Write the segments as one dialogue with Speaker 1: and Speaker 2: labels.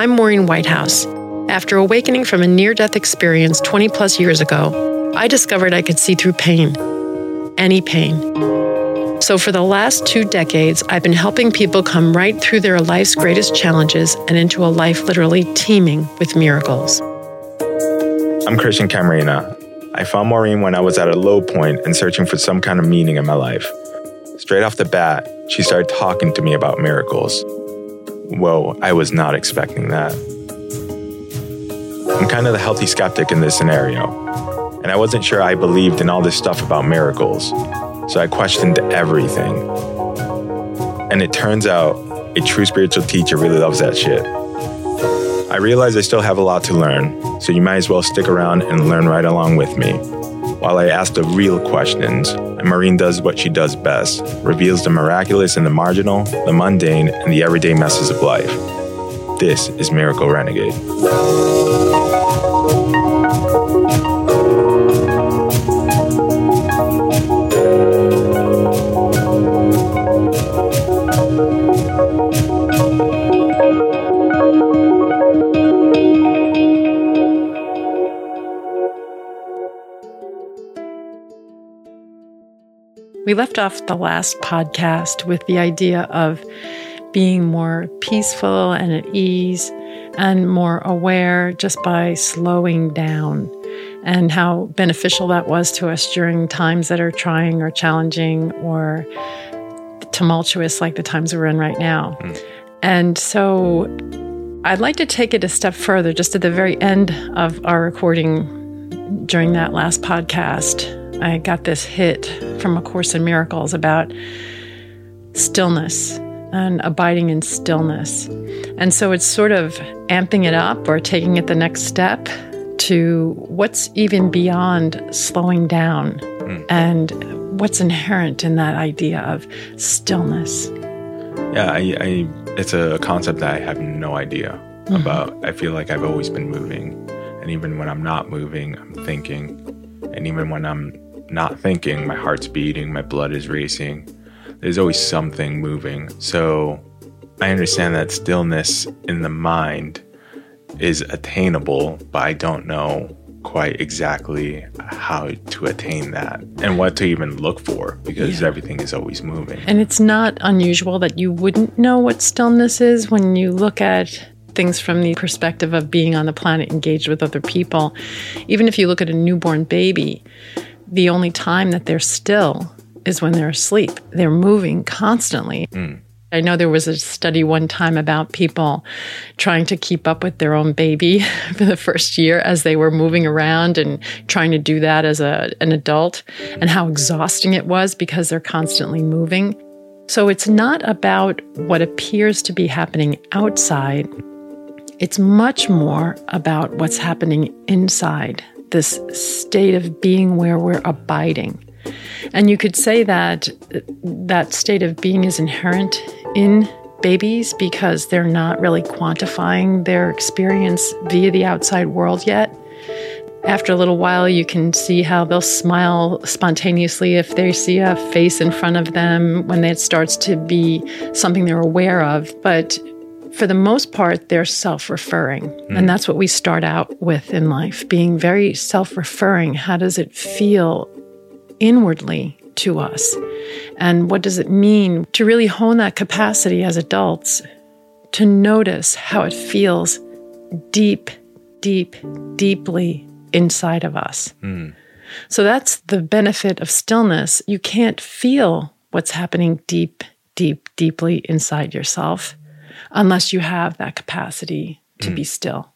Speaker 1: I'm Maureen Whitehouse. After awakening from a near death experience 20 plus years ago, I discovered I could see through pain. Any pain. So, for the last two decades, I've been helping people come right through their life's greatest challenges and into a life literally teeming with miracles.
Speaker 2: I'm Christian Camarena. I found Maureen when I was at a low point and searching for some kind of meaning in my life. Straight off the bat, she started talking to me about miracles. Whoa, I was not expecting that. I'm kind of the healthy skeptic in this scenario, and I wasn't sure I believed in all this stuff about miracles, so I questioned everything. And it turns out a true spiritual teacher really loves that shit. I realize I still have a lot to learn, so you might as well stick around and learn right along with me. While I ask the real questions, and Maureen does what she does best reveals the miraculous in the marginal, the mundane, and the everyday messes of life. This is Miracle Renegade.
Speaker 1: We left off the last podcast with the idea of being more peaceful and at ease and more aware just by slowing down, and how beneficial that was to us during times that are trying or challenging or tumultuous, like the times we're in right now. Mm. And so I'd like to take it a step further, just at the very end of our recording during that last podcast. I got this hit from A Course in Miracles about stillness and abiding in stillness. And so it's sort of amping it up or taking it the next step to what's even beyond slowing down mm. and what's inherent in that idea of stillness.
Speaker 2: Yeah, I, I it's a concept that I have no idea mm-hmm. about. I feel like I've always been moving. And even when I'm not moving, I'm thinking. And even when I'm not thinking, my heart's beating, my blood is racing. There's always something moving. So I understand that stillness in the mind is attainable, but I don't know quite exactly how to attain that and what to even look for because yeah. everything is always moving.
Speaker 1: And it's not unusual that you wouldn't know what stillness is when you look at things from the perspective of being on the planet engaged with other people. Even if you look at a newborn baby, the only time that they're still is when they're asleep. They're moving constantly. Mm. I know there was a study one time about people trying to keep up with their own baby for the first year as they were moving around and trying to do that as a, an adult and how exhausting it was because they're constantly moving. So it's not about what appears to be happening outside, it's much more about what's happening inside this state of being where we're abiding. And you could say that that state of being is inherent in babies because they're not really quantifying their experience via the outside world yet. After a little while, you can see how they'll smile spontaneously if they see a face in front of them when it starts to be something they're aware of. But for the most part, they're self referring. Mm. And that's what we start out with in life being very self referring. How does it feel inwardly to us? And what does it mean to really hone that capacity as adults to notice how it feels deep, deep, deeply inside of us? Mm. So that's the benefit of stillness. You can't feel what's happening deep, deep, deeply inside yourself unless you have that capacity to mm. be still.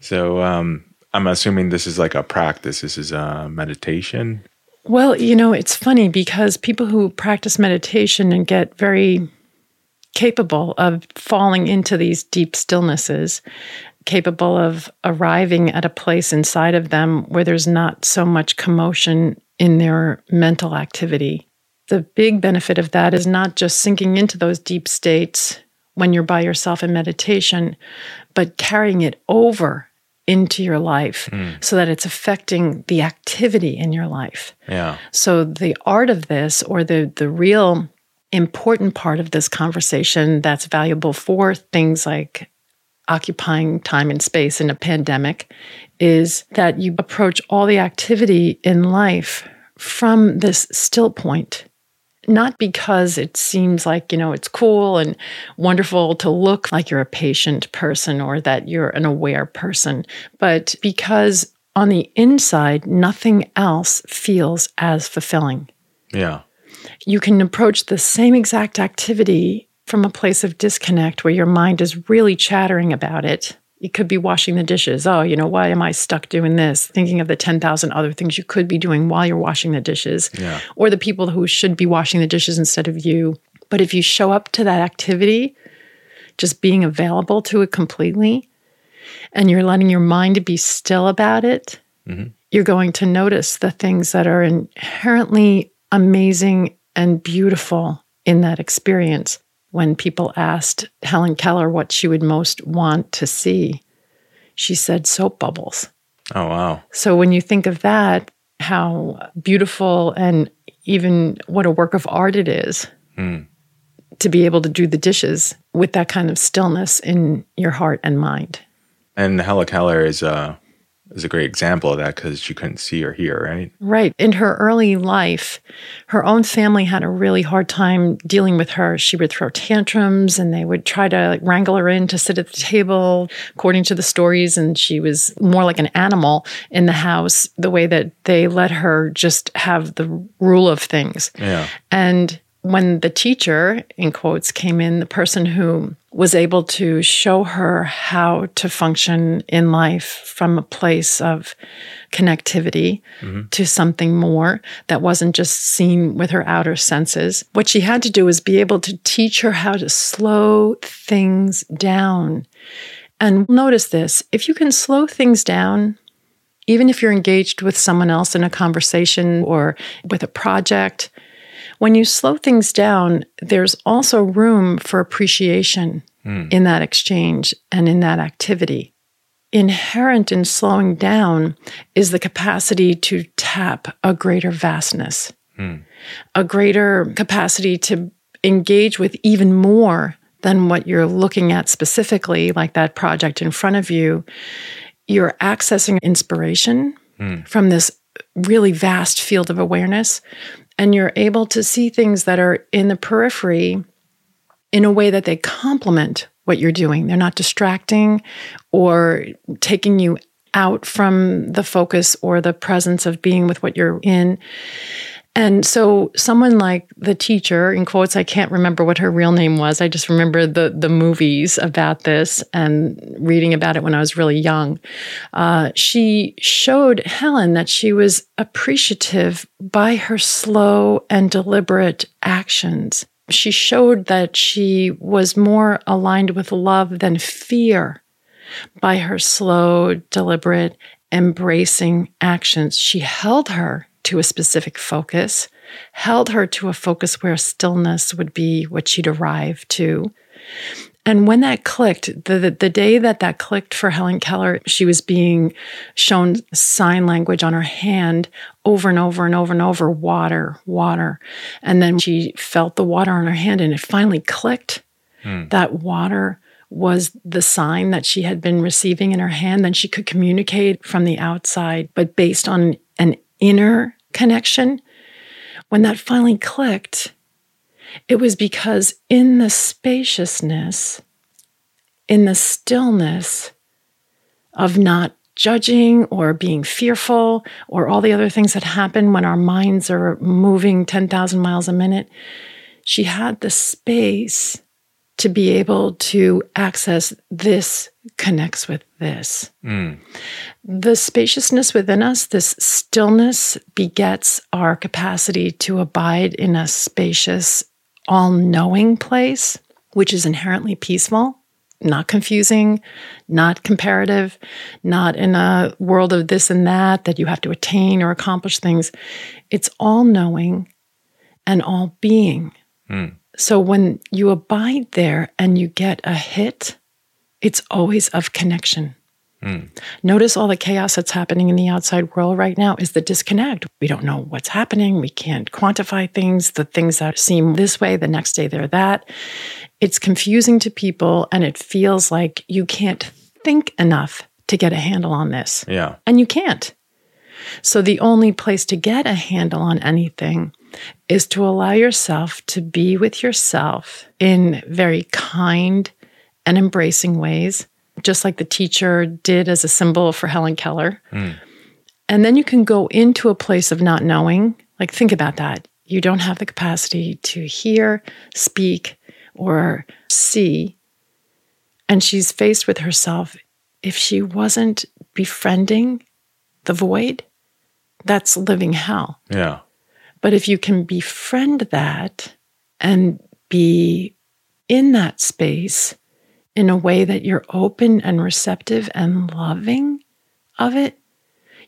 Speaker 2: So um, I'm assuming this is like a practice. This is a meditation.
Speaker 1: Well, you know, it's funny because people who practice meditation and get very capable of falling into these deep stillnesses, capable of arriving at a place inside of them where there's not so much commotion in their mental activity. The big benefit of that is not just sinking into those deep states when you're by yourself in meditation, but carrying it over into your life mm. so that it's affecting the activity in your life.
Speaker 2: Yeah.
Speaker 1: So the art of this or the the real important part of this conversation that's valuable for things like occupying time and space in a pandemic is that you approach all the activity in life from this still point not because it seems like, you know, it's cool and wonderful to look like you're a patient person or that you're an aware person, but because on the inside, nothing else feels as fulfilling.
Speaker 2: Yeah.
Speaker 1: You can approach the same exact activity from a place of disconnect where your mind is really chattering about it it could be washing the dishes. Oh, you know, why am I stuck doing this? Thinking of the 10,000 other things you could be doing while you're washing the dishes,
Speaker 2: yeah.
Speaker 1: or the people who should be washing the dishes instead of you. But if you show up to that activity, just being available to it completely, and you're letting your mind be still about it, mm-hmm. you're going to notice the things that are inherently amazing and beautiful in that experience when people asked Helen Keller what she would most want to see, she said soap bubbles.
Speaker 2: Oh, wow.
Speaker 1: So when you think of that, how beautiful and even what a work of art it is mm. to be able to do the dishes with that kind of stillness in your heart and mind.
Speaker 2: And Helen Keller is uh, is a great example of that because she couldn't see or hear, right?
Speaker 1: Right. In her early life, her own family had a really hard time dealing with her. She would throw tantrums and they would try to wrangle her in to sit at the table, according to the stories. And she was more like an animal in the house, the way that they let her just have the rule of things.
Speaker 2: Yeah.
Speaker 1: And when the teacher, in quotes, came in, the person who was able to show her how to function in life from a place of connectivity mm-hmm. to something more that wasn't just seen with her outer senses. What she had to do was be able to teach her how to slow things down. And notice this if you can slow things down, even if you're engaged with someone else in a conversation or with a project, when you slow things down, there's also room for appreciation mm. in that exchange and in that activity. Inherent in slowing down is the capacity to tap a greater vastness, mm. a greater capacity to engage with even more than what you're looking at specifically, like that project in front of you. You're accessing inspiration mm. from this really vast field of awareness and you're able to see things that are in the periphery in a way that they complement what you're doing. They're not distracting or taking you out from the focus or the presence of being with what you're in. And so someone like the teacher, in quotes, I can't remember what her real name was. I just remember the the movies about this and reading about it when I was really young. Uh, she showed Helen that she was appreciative by her slow and deliberate actions. She showed that she was more aligned with love than fear by her slow, deliberate, embracing actions. She held her to a specific focus, held her to a focus where stillness would be what she'd arrive to. And when that clicked, the, the, the, day that that clicked for Helen Keller, she was being shown sign language on her hand over and over and over and over water, water. And then she felt the water on her hand and it finally clicked. Hmm. That water was the sign that she had been receiving in her hand. Then she could communicate from the outside, but based on an inner connection, when that finally clicked, it was because in the spaciousness, in the stillness of not judging or being fearful or all the other things that happen when our minds are moving 10,000 miles a minute, she had the space to be able to access this connects with this. Mm. The spaciousness within us, this stillness, begets our capacity to abide in a spacious, all knowing place, which is inherently peaceful. Not confusing, not comparative, not in a world of this and that that you have to attain or accomplish things. It's all knowing and all being. Mm. So when you abide there and you get a hit, it's always of connection. Hmm. Notice all the chaos that's happening in the outside world right now is the disconnect. We don't know what's happening. We can't quantify things. The things that seem this way, the next day they're that. It's confusing to people and it feels like you can't think enough to get a handle on this.
Speaker 2: Yeah.
Speaker 1: And you can't. So the only place to get a handle on anything is to allow yourself to be with yourself in very kind and embracing ways, just like the teacher did as a symbol for Helen Keller. Hmm. And then you can go into a place of not knowing. Like, think about that. You don't have the capacity to hear, speak, or see. And she's faced with herself. If she wasn't befriending the void, that's living hell.
Speaker 2: Yeah.
Speaker 1: But if you can befriend that and be in that space in a way that you're open and receptive and loving of it,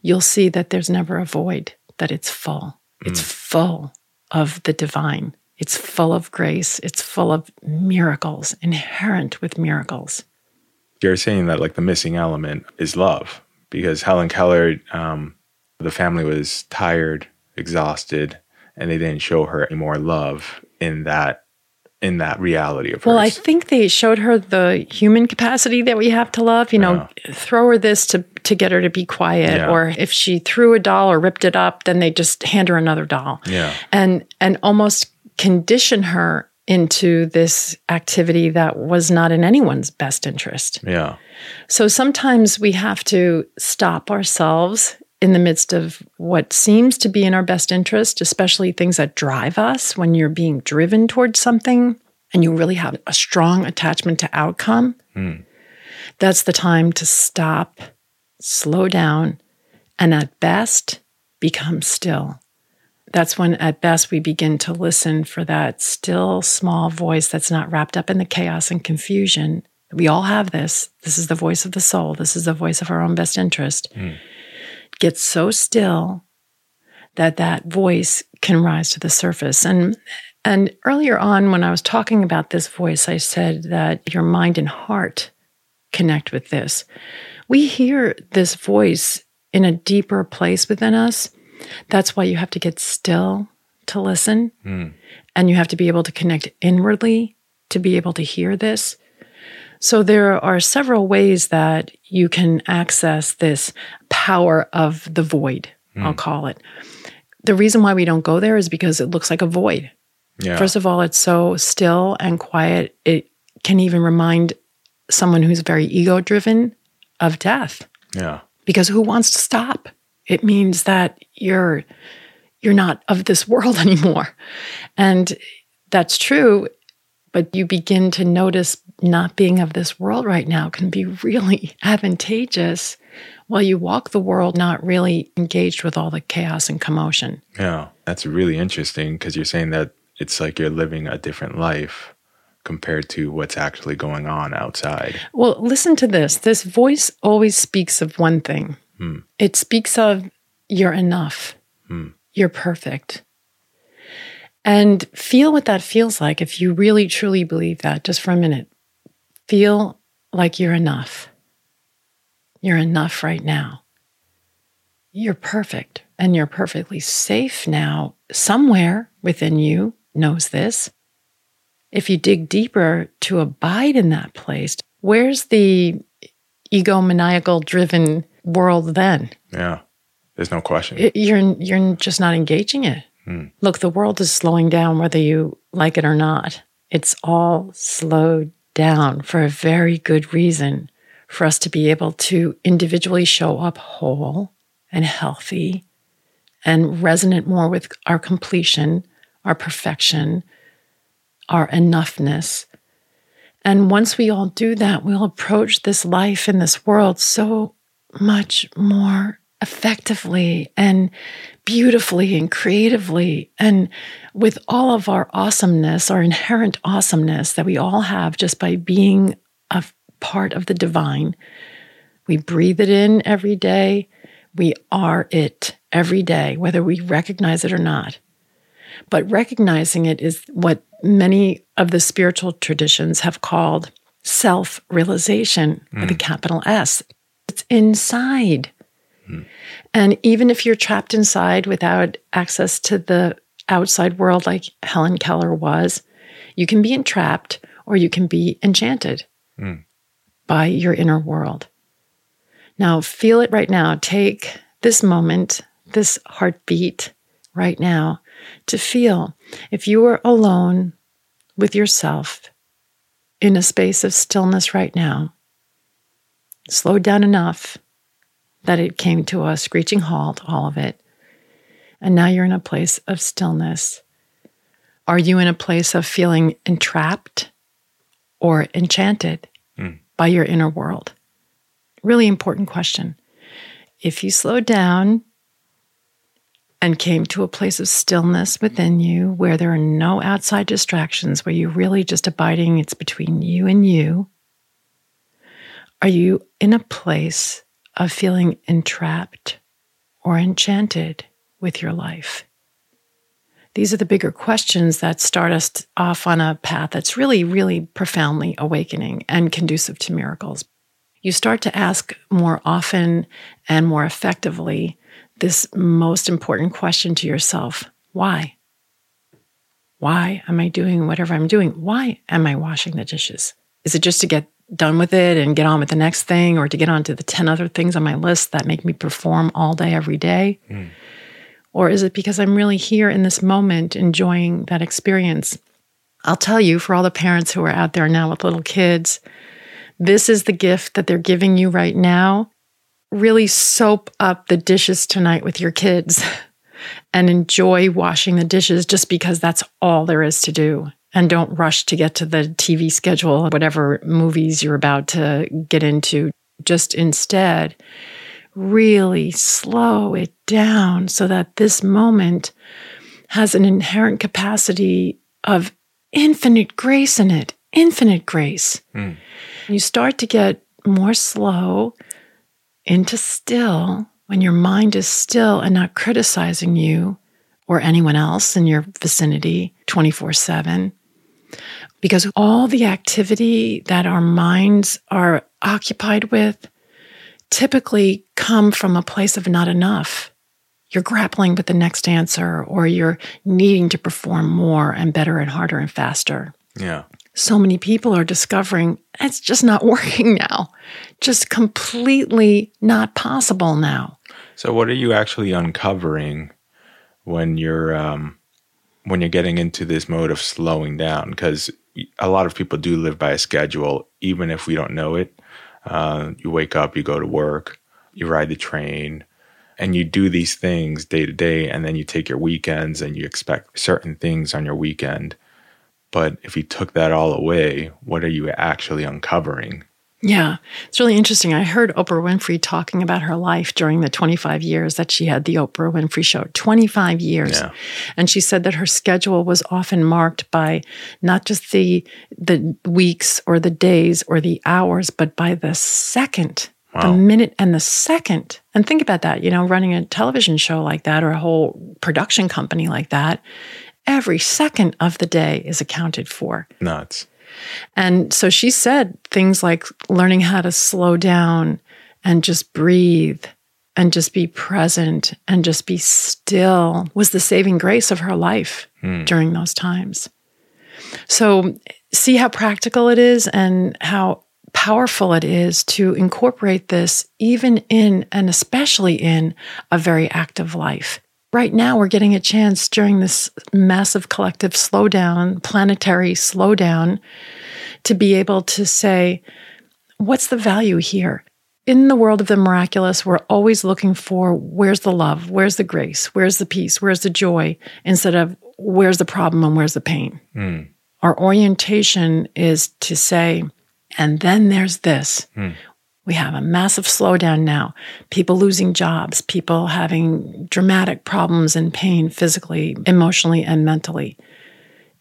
Speaker 1: you'll see that there's never a void, that it's full. It's full of the divine. It's full of grace. It's full of miracles, inherent with miracles.
Speaker 2: You're saying that like the missing element is love because Helen Keller, um, the family was tired, exhausted, and they didn't show her any more love in that in that reality of hers.
Speaker 1: Well, I think they showed her the human capacity that we have to love. You know, throw her this to to get her to be quiet,
Speaker 2: Yeah.
Speaker 1: or if she threw a doll or ripped it up, then they just hand her another doll.
Speaker 2: Yeah.
Speaker 1: and and almost condition her into this activity that was not in anyone's best interest.
Speaker 2: yeah.
Speaker 1: So sometimes we have to stop ourselves in the midst of what seems to be in our best interest, especially things that drive us when you're being driven towards something and you really have a strong attachment to outcome. Hmm. That's the time to stop, slow down, and at best, become still. That's when, at best, we begin to listen for that still small voice that's not wrapped up in the chaos and confusion. We all have this. This is the voice of the soul. This is the voice of our own best interest. Hmm. Get so still that that voice can rise to the surface. And and earlier on, when I was talking about this voice, I said that your mind and heart connect with this. We hear this voice in a deeper place within us. That's why you have to get still to listen. Hmm. And you have to be able to connect inwardly to be able to hear this. So there are several ways that you can access this power of the void, I'll hmm. call it. The reason why we don't go there is because it looks like a void.
Speaker 2: Yeah.
Speaker 1: First of all, it's so still and quiet. It can even remind someone who's very ego driven of death
Speaker 2: yeah.
Speaker 1: because who wants to stop? It means that you're you're not of this world anymore. And that's true, but you begin to notice not being of this world right now can be really advantageous while you walk the world not really engaged with all the chaos and commotion.
Speaker 2: Yeah. That's really interesting because you're saying that it's like you're living a different life compared to what's actually going on outside.
Speaker 1: Well, listen to this. This voice always speaks of one thing. Hmm. It speaks of you're enough. Hmm. You're perfect. And feel what that feels like if you really truly believe that just for a minute. Feel like you're enough. You're enough right now. You're perfect and you're perfectly safe now. Somewhere within you knows this. If you dig deeper to abide in that place, where's the egomaniacal driven world then?
Speaker 2: Yeah. There's no question.
Speaker 1: It- you're you're just not engaging it. Look, the world is slowing down whether you like it or not. It's all slowed down for a very good reason for us to be able to individually show up whole and healthy and resonate more with our completion, our perfection, our enoughness. And once we all do that, we'll approach this life in this world so much more effectively and beautifully and creatively and with all of our awesomeness, our inherent awesomeness that we all have just by being a part of the divine. We breathe it in every day. We are it every day, whether we recognize it or not. But recognizing it is what many of the spiritual traditions have called self realization with a mm. capital S. It's it's And even if you're trapped inside without access to the outside world, like Helen Keller was, you can be entrapped or you can be enchanted hmm. by your inner world. Now, feel it right now. Take this moment, this heartbeat right now to feel if you were alone with yourself in a space of stillness right now, slow down enough that it came to a screeching halt, all of it. And now you're in a place of stillness. Are you in a place of feeling entrapped or enchanted hmm. by your inner world? Really important question. If you slow down and came to a place of stillness within you where there are no outside distractions, where you're really just abiding, it's between you and you, are you in a place of feeling entrapped or enchanted with your life? These are the bigger questions that start us off on a path that's really, really profoundly awakening and conducive to miracles. You start to ask more often and more effectively this most important question to yourself why? Why am I doing whatever I'm doing? Why am I washing the dishes? Is it just to get done with it and get on with the next thing or to get on to the 10 other things on my list that make me perform all day, every day? Mm. Or is it because I'm really here in this moment enjoying that experience? I'll tell you, for all the parents who are out there now with little kids, this is the gift that they're giving you right now. Really soap up the dishes tonight with your kids and enjoy washing the dishes just because that's all there is to do. And don't rush to get to the TV schedule, whatever movies you're about to get into. Just instead, really slow it down so that this moment has an inherent capacity of infinite grace in it, infinite grace. Hmm. You start to get more slow into still when your mind is still and not criticizing you or anyone else in your vicinity 24 7. Because all the activity that our minds are occupied with typically come from a place of not enough. You're grappling with the next answer, or you're needing to perform more and better and harder and faster.
Speaker 2: Yeah.
Speaker 1: So many people are discovering it's just not working now, just completely not possible now.
Speaker 2: So, what are you actually uncovering when you're um, when you're getting into this mode of slowing down? Because a lot of people do live by a schedule, even if we don't know it. Uh, you wake up, you go to work, you ride the train, and you do these things day to day, and then you take your weekends and you expect certain things on your weekend. But if you took that all away, what are you actually uncovering?
Speaker 1: Yeah, it's really interesting. I heard Oprah Winfrey talking about her life during the 25 years that she had the Oprah Winfrey Show 25 years.
Speaker 2: Yeah.
Speaker 1: And she said that her schedule was often marked by not just the, the weeks or the days or the hours, but by the second, the minute and the second. And think about that, you know, running a television show like that or a whole production company like that, every second of the day is accounted for.
Speaker 2: Nuts.
Speaker 1: And so she said things like learning how to slow down and just breathe and just be present and just be still was the saving grace of her life hmm. during those times. So, see how practical it is and how powerful it is to incorporate this even in and especially in a very active life. Right now, we're getting a chance during this massive collective slowdown, planetary slowdown, to be able to say, what's the value here? In the world of the miraculous, we're always looking for where's the love, where's the grace, where's the peace, where's the joy, instead of where's the problem and where's the pain. Hmm. Our orientation is to say, and then there's this. Hmm. We have a massive slowdown now. People losing jobs, people having dramatic problems and pain physically, emotionally, and mentally.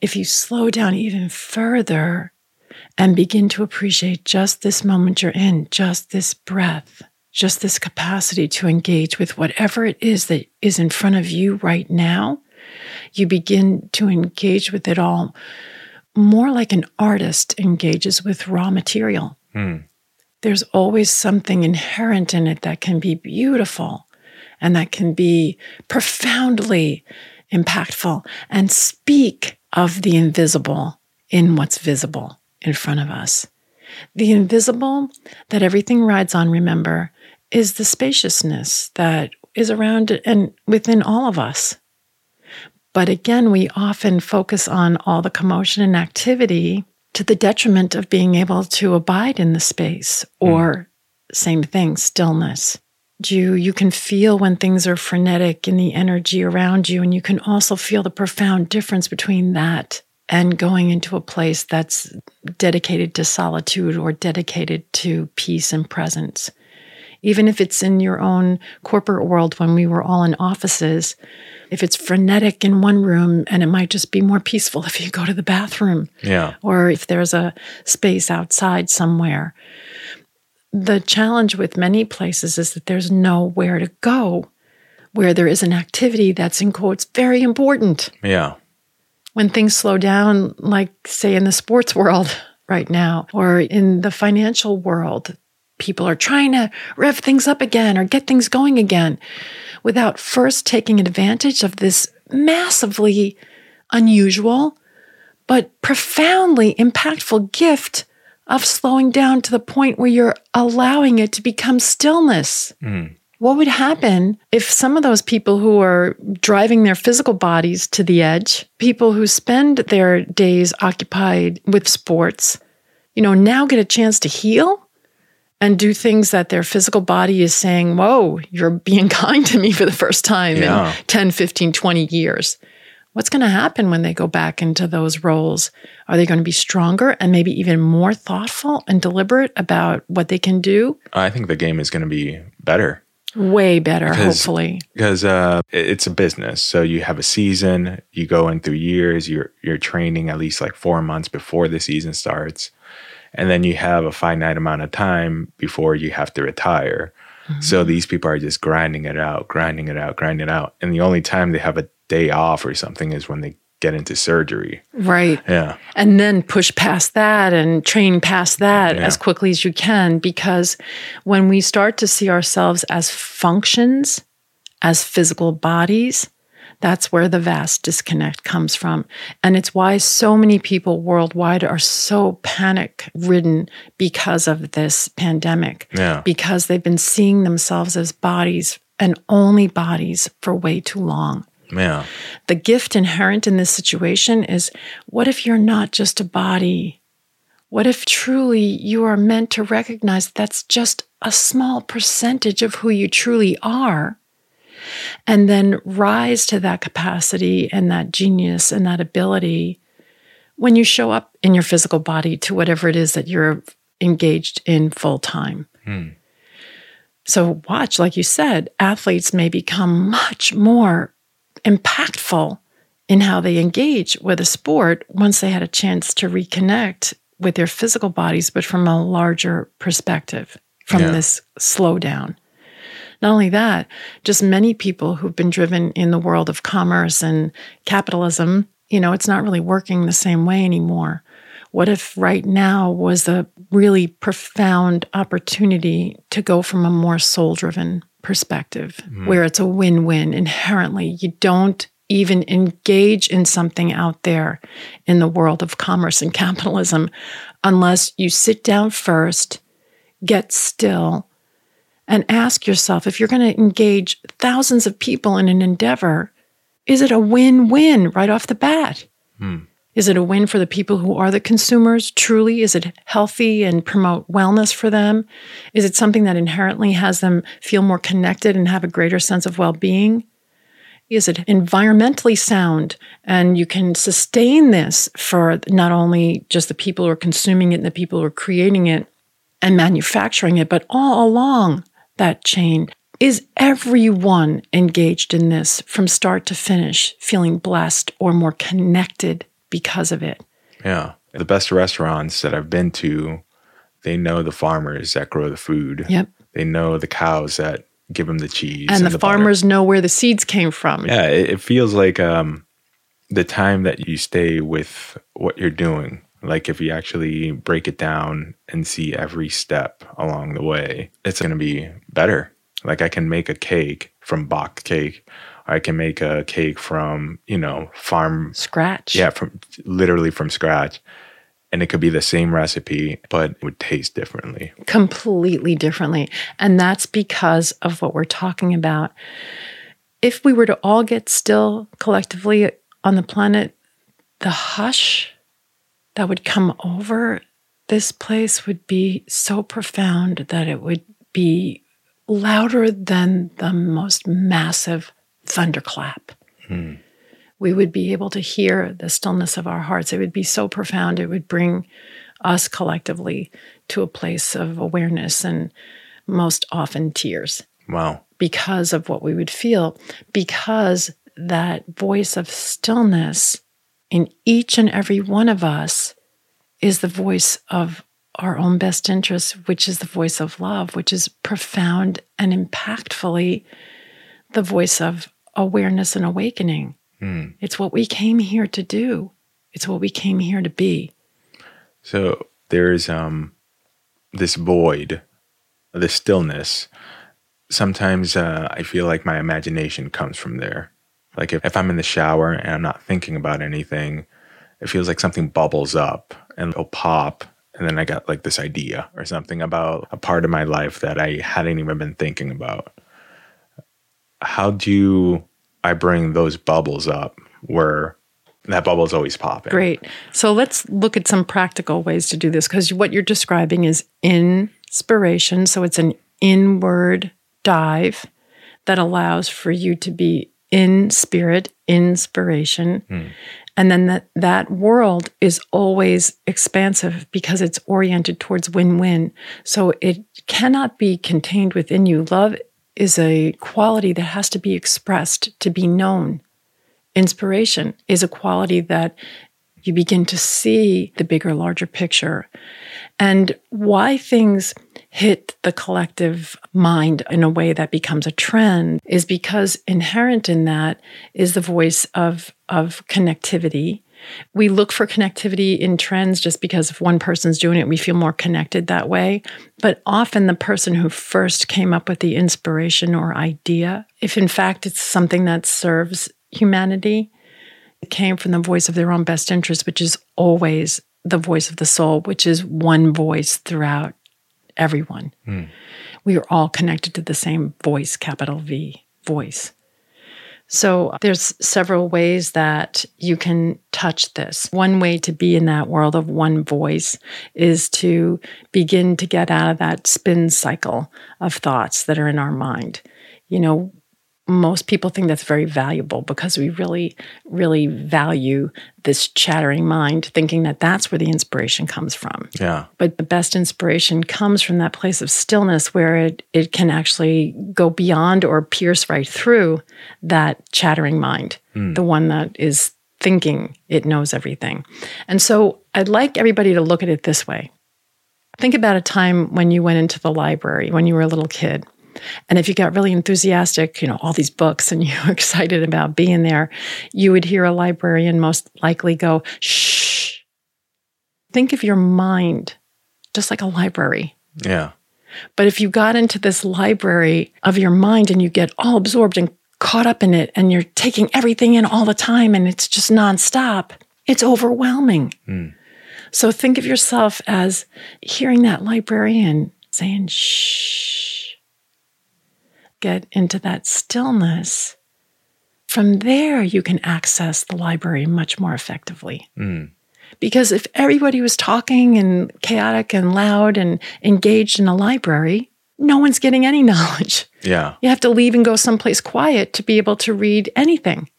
Speaker 1: If you slow down even further and begin to appreciate just this moment you're in, just this breath, just this capacity to engage with whatever it is that is in front of you right now, you begin to engage with it all more like an artist engages with raw material. Hmm. There's always something inherent in it that can be beautiful and that can be profoundly impactful and speak of the invisible in what's visible in front of us. The invisible that everything rides on, remember, is the spaciousness that is around and within all of us. But again, we often focus on all the commotion and activity to the detriment of being able to abide in the space or mm. same thing, stillness. You, you can feel when things are frenetic in the energy around you, and you can also feel the profound difference between that and going into a place that's dedicated to solitude or dedicated to peace and presence. Even if it's in your own corporate world when we were all in offices, if it's frenetic in one room and it might just be more peaceful if you go to the bathroom.
Speaker 2: Yeah.
Speaker 1: Or if there's a space outside somewhere. The challenge with many places is that there's nowhere to go where there is an activity that's in quotes very important.
Speaker 2: Yeah.
Speaker 1: When things slow down, like say in the sports world right now, or in the financial world, people are trying to rev things up again or get things going again without first taking advantage of this massively unusual but profoundly impactful gift of slowing down to the point where you're allowing it to become stillness. Mm. What would happen if some of those people who are driving their physical bodies to the edge, people who spend their days occupied with sports, you know, now get a chance to heal and do things that their physical body is saying, Whoa, you're being kind to me for the first time yeah. in 10, 15, 20 years. What's going to happen when they go back into those roles? Are they going to be stronger and maybe even more thoughtful and deliberate about what they can do?
Speaker 2: I think the game is going to be better.
Speaker 1: Way better, because, hopefully.
Speaker 2: Because uh, it's a business. So you have a season, you go in through years, you're, you're training at least like four months before the season starts and then you have a finite amount of time before you have to retire. Mm-hmm. So these people are just grinding it out, grinding it out, grinding it out. And the only time they have a day off or something is when they get into surgery.
Speaker 1: Right.
Speaker 2: Yeah.
Speaker 1: And then push past that and train past that yeah. as quickly as you can because when we start to see ourselves as functions, as physical bodies, that's where the vast disconnect comes from. And it's why so many people worldwide are so panic ridden because of this pandemic.
Speaker 2: Yeah.
Speaker 1: Because they've been seeing themselves as bodies and only bodies for way too long.
Speaker 2: Yeah.
Speaker 1: The gift inherent in this situation is what if you're not just a body? What if truly you are meant to recognize that's just a small percentage of who you truly are? And then rise to that capacity and that genius and that ability when you show up in your physical body to whatever it is that you're engaged in full time. Hmm. So, watch, like you said, athletes may become much more impactful in how they engage with a sport once they had a chance to reconnect with their physical bodies, but from a larger perspective, from yeah. this slowdown. Not only that, just many people who've been driven in the world of commerce and capitalism, you know, it's not really working the same way anymore. What if right now was a really profound opportunity to go from a more soul driven perspective mm. where it's a win win inherently? You don't even engage in something out there in the world of commerce and capitalism unless you sit down first, get still, and ask yourself if you're going to engage thousands of people in an endeavor, is it a win win right off the bat? Hmm. Is it a win for the people who are the consumers truly? Is it healthy and promote wellness for them? Is it something that inherently has them feel more connected and have a greater sense of well being? Is it environmentally sound and you can sustain this for not only just the people who are consuming it and the people who are creating it and manufacturing it, but all along that chain. Is everyone engaged in this from start to finish feeling blessed or more connected because of it?
Speaker 2: Yeah. The best restaurants that I've been to, they know the farmers that grow the food.
Speaker 1: Yep.
Speaker 2: They know the cows that give them the cheese.
Speaker 1: And, and the, the, farmers butter. know where the seeds came from.
Speaker 2: Yeah. It, it feels like um, the time that you stay with what you're doing Like if you actually break it down and see every step along the way, it's going to be better. Like I can make a cake from box cake. I can make a cake from, you know, farm
Speaker 1: Scratch.
Speaker 2: yeah, from literally from scratch. And it could be the same recipe, but it would taste differently.
Speaker 1: completely differently. And that's because of what we're talking about. If we were to all get still collectively on the planet, the hush that would come over this place would be so profound that it would be louder than the most massive thunderclap. Hmm. We would be able to hear the stillness of our hearts. It would be so profound. It would bring us collectively to a place of awareness and most often tears
Speaker 2: Wow.
Speaker 1: because of what we would feel, because that voice of stillness in each and every one of us is the voice of our own best interests, which is the voice of love, which is profound and impactfully the voice of awareness and awakening. It's what we came here to do. It's what we came here to be.
Speaker 2: So there's um this void, this stillness. Sometimes uh, I feel like my imagination comes from there. Like if, if I'm in the shower and I'm not thinking about anything, it feels like something bubbles up and it'll pop. And then I got like this idea or something about a part of my life that I hadn't even been thinking about. How do I bring those bubbles up where that bubble is always popping?
Speaker 1: Great. So let's look at some practical ways to do this because what you're describing is inspiration. So it's an inward dive that allows for you to be in spirit, inspiration. Hmm. And then that, that world is always expansive because it's oriented towards win win. So it cannot be contained within you. Love is a quality that has to be expressed to be known. Inspiration is a quality that you begin to see the bigger, larger picture. And why things hit the collective mind in a way that becomes a trend is because inherent in that is the voice of, of connectivity. We look for connectivity in trends just because if one person's doing it, we feel more connected that way. But often the person who first came up with the inspiration or idea, if in fact it's something that serves humanity, it came from the voice of their own best interest, which is always the voice of the soul, which is one voice throughout everyone. Hmm. We are all connected to the same voice, capital V, voice. So there's several ways that you can touch this. One way to be in that world of one voice is to begin to get out of that spin cycle of thoughts that are in our mind. You know, most people think that's very valuable because we really, really value this chattering mind, thinking that that's where the inspiration comes from.
Speaker 2: Yeah.
Speaker 1: But the best inspiration comes from that place of stillness where it, it can actually go beyond or pierce right through that chattering mind, hmm. the one that is thinking it knows everything. And so I'd like everybody to look at it this way. Think about a time when you went into the library when you were a little kid. And if you got really enthusiastic, you know, all these books and you were excited about being there, you would hear a librarian most likely go, shh. Think of your mind just like a library.
Speaker 2: Yeah.
Speaker 1: But if you got into this library of your mind and you get all absorbed and caught up in it and you're taking everything in all the time and it's just nonstop, it's overwhelming. Hmm. So think of yourself as hearing that librarian saying, shh. Get into that stillness. From there, you can access the library much more effectively. Mm. Because if everybody was talking and chaotic and loud and engaged in a library, no one's getting any knowledge.
Speaker 2: Yeah.
Speaker 1: You have to leave and go someplace quiet to be able to read anything.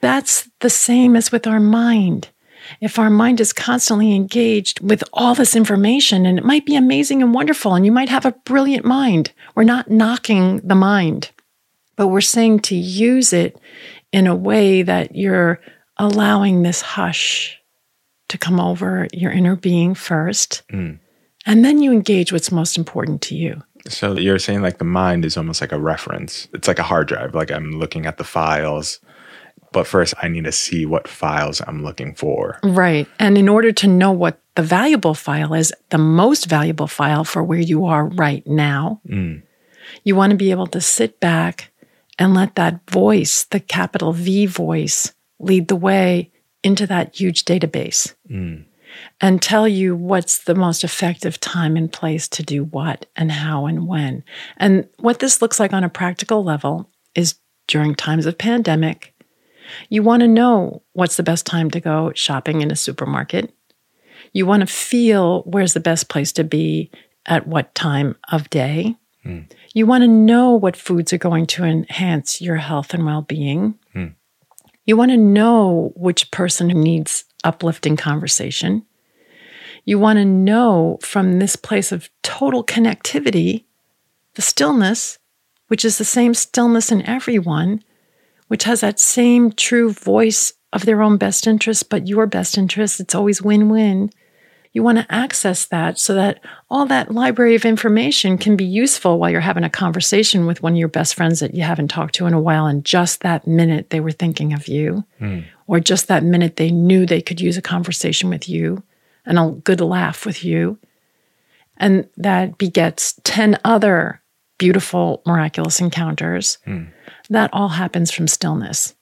Speaker 1: That's the same as with our mind. If our mind is constantly engaged with all this information, and it might be amazing and wonderful, and you might have a brilliant mind, we're not knocking the mind, but we're saying to use it in a way that you're allowing this hush to come over your inner being first. Mm. And then you engage what's most important to you.
Speaker 2: So you're saying like the mind is almost like a reference. It's like a hard drive. Like I'm looking at the files, But first, I need to see what files I'm looking for.
Speaker 1: Right. And in order to know what the valuable file is, the most valuable file for where you are right now,
Speaker 2: Mm.
Speaker 1: you want to be able to sit back and let that voice, the capital V voice, lead the way into that huge database
Speaker 2: Mm.
Speaker 1: and tell you what's the most effective time and place to do what and how and when. And what this looks like on a practical level is during times of pandemic, you want to know what's the best time to go shopping in a supermarket. You want to feel where's the best place to be at what time of day. You want to know what foods are going to enhance your health and well being.
Speaker 2: Hmm.
Speaker 1: You want to know which person needs uplifting conversation. You want to know from this place of total connectivity, the stillness, which is the same stillness in everyone, which has that same true voice of their own best interest, but your best interest. It's always win win. You want to access that so that all that library of information can be useful while you're having a conversation with one of your best friends that you haven't talked to in a while. And just that minute they were thinking of you, hmm. or just that minute they knew they could use a conversation with you and a good laugh with you. And that begets 10 other beautiful, miraculous encounters. Hmm. That all happens from stillness.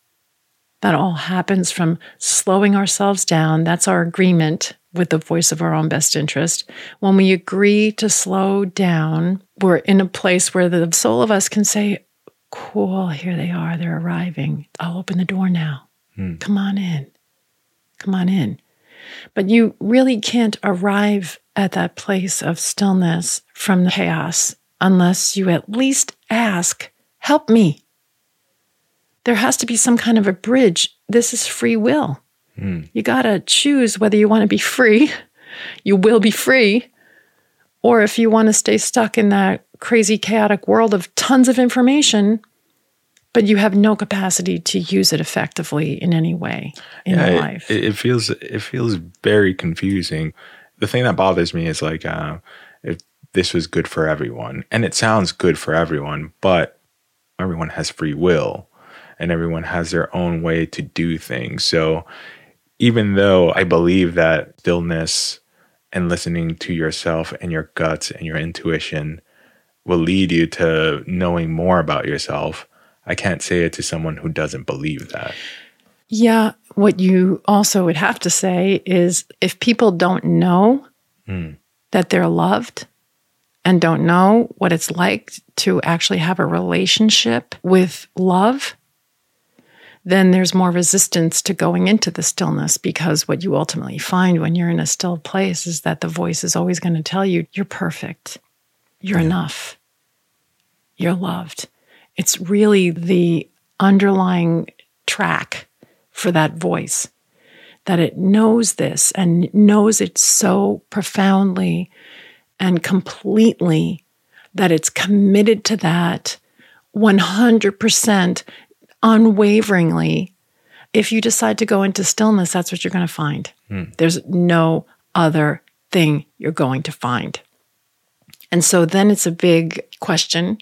Speaker 1: That all happens from slowing ourselves down. That's our agreement with the voice of our own best interest. When we agree to slow down, we're in a place where the soul of us can say, Cool, here they are, they're arriving. I'll open the door now. Hmm. Come on in. Come on in. But you really can't arrive at that place of stillness from the chaos unless you at least ask, Help me. There has to be some kind of a bridge. This is free will. You got to choose whether you want to be free, you will be free, or if you want to stay stuck in that crazy, chaotic world of tons of information, but you have no capacity to use it effectively in any way in
Speaker 2: Yeah,
Speaker 1: your life.
Speaker 2: It, it feels it feels very confusing. The thing that bothers me is like uh, if this was good for everyone, and it sounds good for everyone, but everyone has free will, and everyone has their own way to do things. So even though I believe that stillness and listening to yourself and your guts and your intuition will lead you to knowing more about yourself, I can't say it to someone who doesn't believe that.
Speaker 1: Yeah. What you also would have to say is if people don't know hmm. that they're loved and don't know what it's like to actually have a relationship with love, then there's more resistance to going into the stillness because what you ultimately find when you're in a still place is that the voice is always going to tell you, you're perfect, you're enough, you're loved. It's really the underlying track for that voice that it knows this and knows it so profoundly and completely that it's committed to that 100% unwaveringly. If you decide to go into stillness, that's what you're going to find. Hmm. There's no other thing you're going to find. And so then it's a big question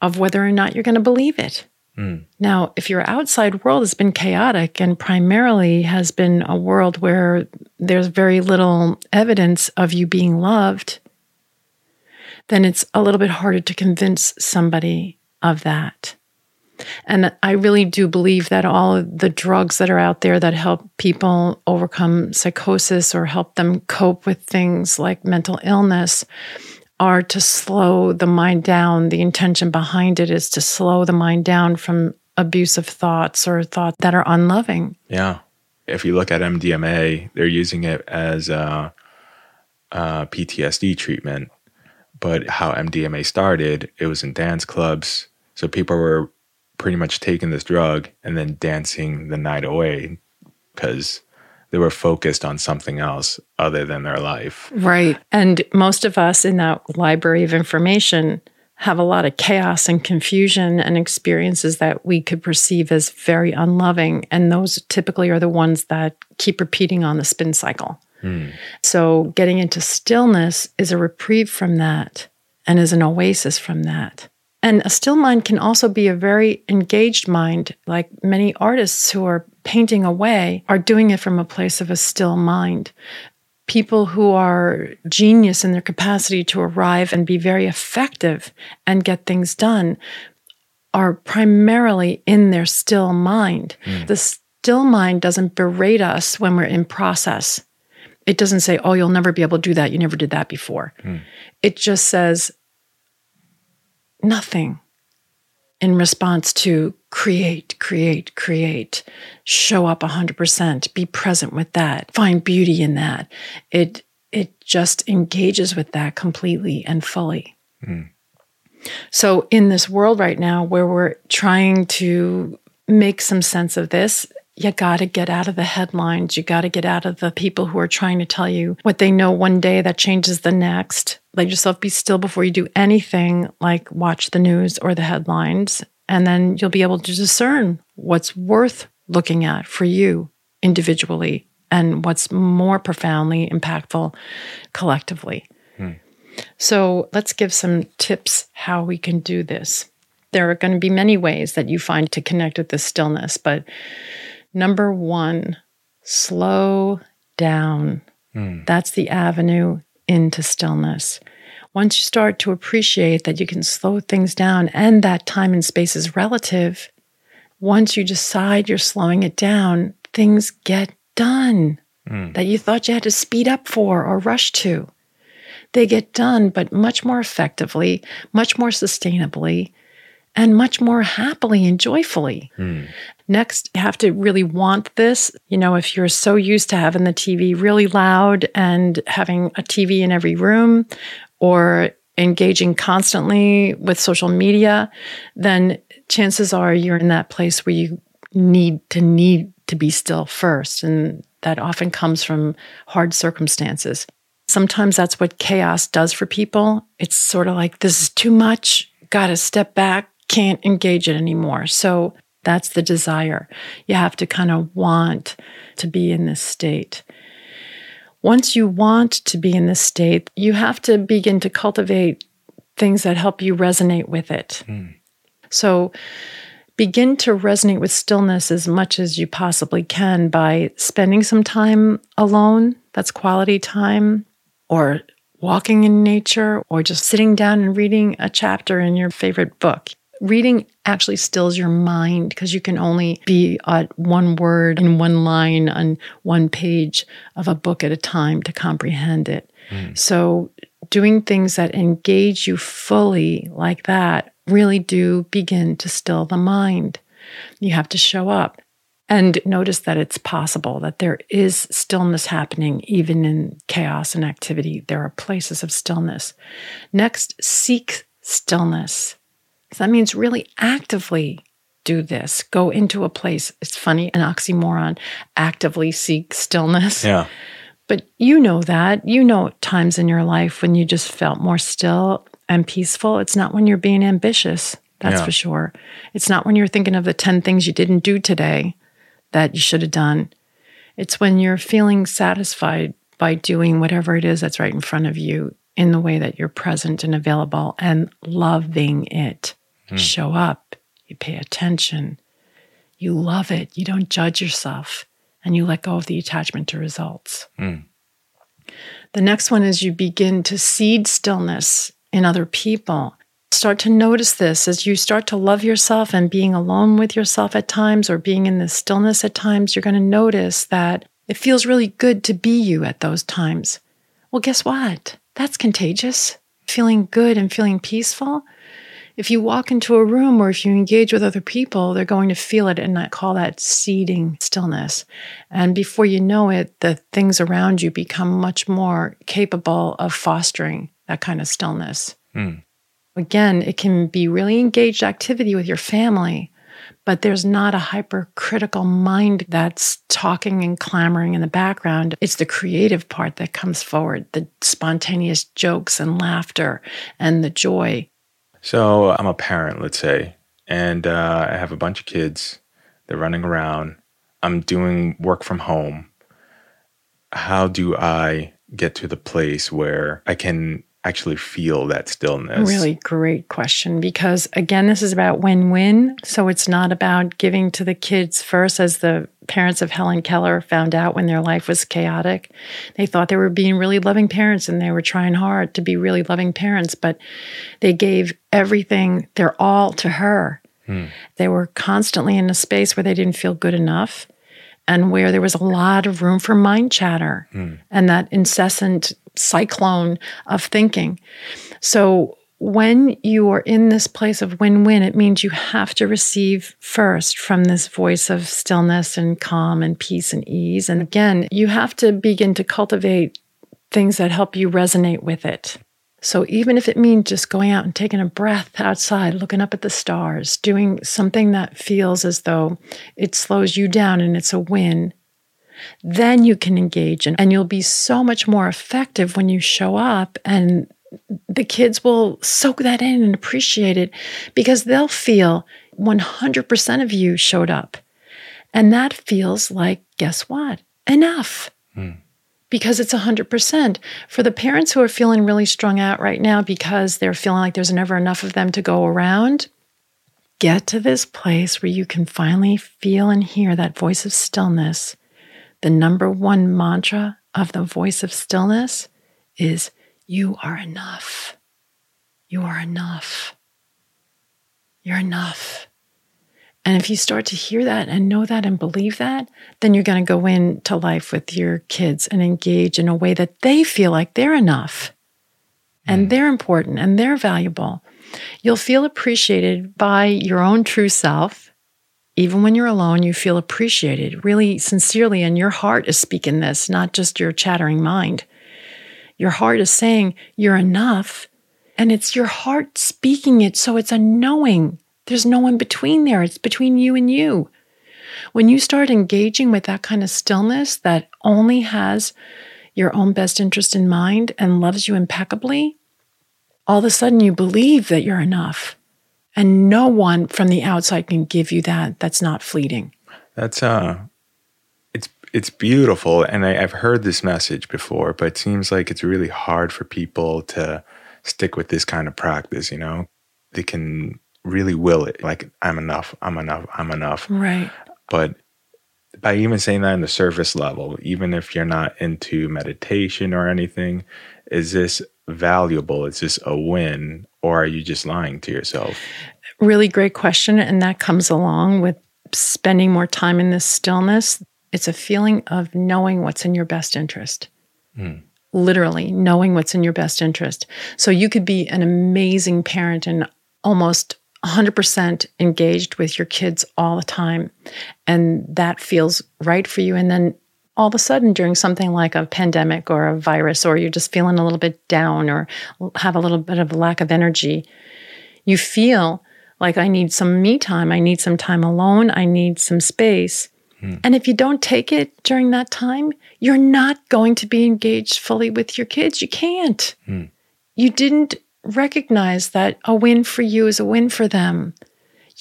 Speaker 1: of whether or not you're going to believe it. Hmm. Now, if your outside world has been chaotic and primarily has been a world where there's very little evidence of you being loved, then it's a little bit harder to convince somebody of that. And I really do believe that all the drugs that are out there that help people overcome psychosis or help them cope with things like mental illness are to slow the mind down. The intention behind it is to slow the mind down from abusive thoughts or thoughts that are unloving.
Speaker 2: Yeah. If you look at MDMA, they're using it as a, a PTSD treatment. But how MDMA started, it was in dance clubs. So people were pretty much taking this drug and then dancing the night away because they were focused on something else other than their life.
Speaker 1: Right. And most of us in that library of information have a lot of chaos and confusion and experiences that we could perceive as very unloving. And those typically are the ones that keep repeating on the spin cycle. Hmm. So getting into stillness is a reprieve from that and is an oasis from that. And a still mind can also be a very engaged mind, like many artists who are painting away are doing it from a place of a still mind. People who are genius in their capacity to arrive and be very effective and get things done are primarily in their still mind. Mm. The still mind doesn't berate us when we're in process. It doesn't say, oh, you'll never be able to do that. You never did that before. Mm. It just says, nothing in response to create, create, create, show up 100%, be present with that, find beauty in that. It, it just engages with that completely and fully. Mm. So, in this world right now where we're trying to make some sense of this, you got to get out of the headlines. You got to get out of the people who are trying to tell you what they know one day that changes the next. Let yourself be still before you do anything like watch the news or the headlines. And then you'll be able to discern what's worth looking at for you individually and what's more profoundly impactful collectively. Hmm. So let's give some tips how we can do this. There are going to be many ways that you find to connect with this stillness, but Number one, slow down. Mm. That's the avenue into stillness. Once you start to appreciate that you can slow things down and that time and space is relative, once you decide you're slowing it down, things get done mm. that you thought you had to speed up for or rush to. They get done, but much more effectively, much more sustainably, and much more happily and joyfully. Mm. Next, you have to really want this. You know, if you're so used to having the TV really loud and having a TV in every room or engaging constantly with social media, then chances are you're in that place where you need to need to be still first. And that often comes from hard circumstances. Sometimes that's what chaos does for people. It's sort of like, this is too much, got to step back, can't engage it anymore. So that's the desire. You have to kind of want to be in this state. Once you want to be in this state, you have to begin to cultivate things that help you resonate with it. Mm. So begin to resonate with stillness as much as you possibly can by spending some time alone. That's quality time, or walking in nature, or just sitting down and reading a chapter in your favorite book. Reading actually stills your mind because you can only be at one word in one line on one page of a book at a time to comprehend it. Mm. So, doing things that engage you fully like that really do begin to still the mind. You have to show up and notice that it's possible that there is stillness happening even in chaos and activity. There are places of stillness. Next, seek stillness. So that means really actively do this. Go into a place. It's funny, an oxymoron. Actively seek stillness.
Speaker 2: Yeah.
Speaker 1: But you know that. You know times in your life when you just felt more still and peaceful. It's not when you're being ambitious, that's yeah. for sure. It's not when you're thinking of the 10 things you didn't do today that you should have done. It's when you're feeling satisfied by doing whatever it is that's right in front of you in the way that you're present and available and loving it mm. show up, you pay attention, you love it, you don't judge yourself, and you let go of the attachment to results. Mm. The next one is you begin to seed stillness in other people. Start to notice this as you start to love yourself and being alone with yourself at times or being in the stillness at times, you're going to notice that it feels really good to be you at those times. Well, guess what? That's contagious. Feeling good and feeling peaceful if you walk into a room or if you engage with other people, they're going to feel it and I call that seeding stillness. And before you know it, the things around you become much more capable of fostering that kind of stillness. Mm. Again, it can be really engaged activity with your family, but there's not a hypercritical mind that's talking and clamoring in the background. It's the creative part that comes forward, the spontaneous jokes and laughter and the joy
Speaker 2: so I'm a parent, let's say, and uh, I have a bunch of kids. They're running around. I'm doing work from home. How do I get to the place where I can actually feel that stillness?
Speaker 1: Really great question because, again, this is about win win. So it's not about giving to the kids first, as the parents of Helen Keller found out when their life was chaotic. They thought they were being really loving parents and they were trying hard to be really loving parents, but they gave everything, their all to her. Hmm. They were constantly in a space where they didn't feel good enough and where there was a lot of room for mind chatter hmm. and that incessant cyclone of thinking. So when you are in this place of win win, it means you have to receive first from this voice of stillness and calm and peace and ease. And again, you have to begin to cultivate things that help you resonate with it. So even if it means just going out and taking a breath outside, looking up at the stars, doing something that feels as though it slows you down and it's a win, then you can engage and, and you'll be so much more effective when you show up and the kids will soak that in and appreciate it because they'll feel 100% of you showed up. And that feels like, guess what? Enough. Hmm. Because it's 100%. For the parents who are feeling really strung out right now because they're feeling like there's never enough of them to go around, get to this place where you can finally feel and hear that voice of stillness the number one mantra of the voice of stillness is You are enough. You are enough. You're enough. And if you start to hear that and know that and believe that, then you're going to go into life with your kids and engage in a way that they feel like they're enough and mm. they're important and they're valuable. You'll feel appreciated by your own true self even when you're alone, you feel appreciated, really sincerely, and your heart is speaking this, not just your chattering mind. Your heart is saying, You're enough. And it's your heart speaking it, so it's a knowing. There's no one between there, it's between you and you. When you start engaging with that kind of stillness that only has your own best interest in mind and loves you impeccably, all of a sudden you believe that you're enough. And no one from the outside can give you that. That's not fleeting.
Speaker 2: That's uh it's it's beautiful. And I, I've heard this message before, but it seems like it's really hard for people to stick with this kind of practice, you know? They can really will it, like I'm enough, I'm enough, I'm enough.
Speaker 1: Right.
Speaker 2: But by even saying that in the surface level, even if you're not into meditation or anything, is this valuable? Is this a win? Or are you just lying to yourself?
Speaker 1: Really great question. And that comes along with spending more time in this stillness. It's a feeling of knowing what's in your best interest. Mm. Literally knowing what's in your best interest. So you could be an amazing parent and almost 100% engaged with your kids all the time. And that feels right for you. And then all of a sudden during something like a pandemic or a virus, or you're just feeling a little bit down or have a little bit of a lack of energy, you feel like I need some me time. I need some time alone. I need some space. Hmm. And if you don't take it during that time, you're not going to be engaged fully with your kids. You can't. Hmm. You didn't recognize that a win for you is a win for them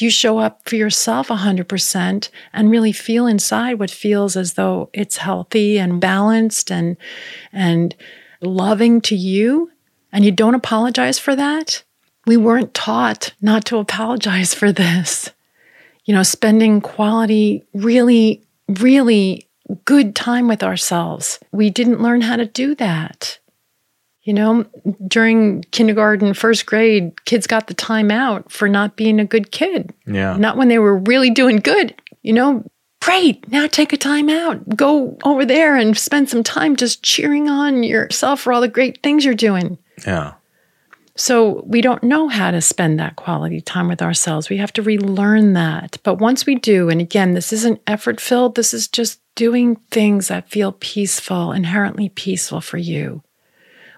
Speaker 1: you show up for yourself 100% and really feel inside what feels as though it's healthy and balanced and and loving to you. And you don't apologize for that. We weren't taught not to apologize for this. You know spending quality really really good time with ourselves. We didn't learn how to do that you know, during kindergarten, first grade, kids got the time out for not being a good kid.
Speaker 2: Yeah.
Speaker 1: Not when they were really doing good. You know, great. Now take a time out. Go over there and spend some time just cheering on yourself for all the great things you're doing.
Speaker 2: Yeah.
Speaker 1: So we don't know how to spend that quality time with ourselves. We have to relearn that. But once we do, and again, this isn't effort filled, this is just doing things that feel peaceful, inherently peaceful for you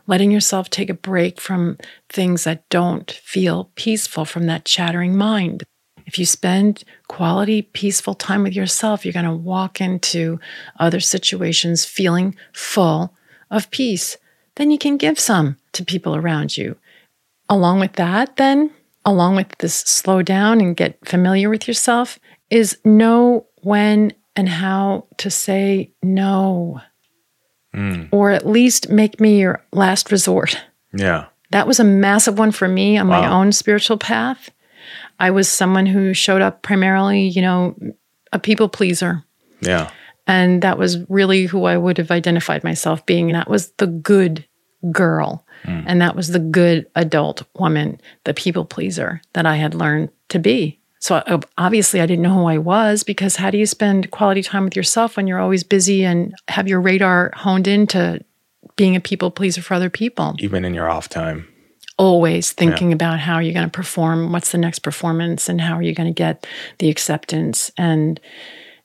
Speaker 1: letting yourself take a break from things that don't feel peaceful from that chattering mind. If you spend quality, peaceful time with yourself, you're going to walk into other situations feeling full of peace. Then you can give some to people around you. Along with that, then, along with this slow down and get familiar with yourself, is know when and how to say no mm. or at least make me your last resort.
Speaker 2: Yeah.
Speaker 1: That was a massive one for me on my own spiritual path. I was someone who showed up primarily, you know, a people pleaser.
Speaker 2: Yeah.
Speaker 1: And that was really who I would have identified myself being. And that was the good girl. And that was the good adult woman, the people pleaser that I had learned to be. So obviously, I didn't know who I was because how do you spend quality time with yourself when you're always busy and have your radar honed into being a people pleaser for other people?
Speaker 2: Even in your off time.
Speaker 1: always thinking about how you're going to perform, what's the next performance, and how are you going to get the acceptance and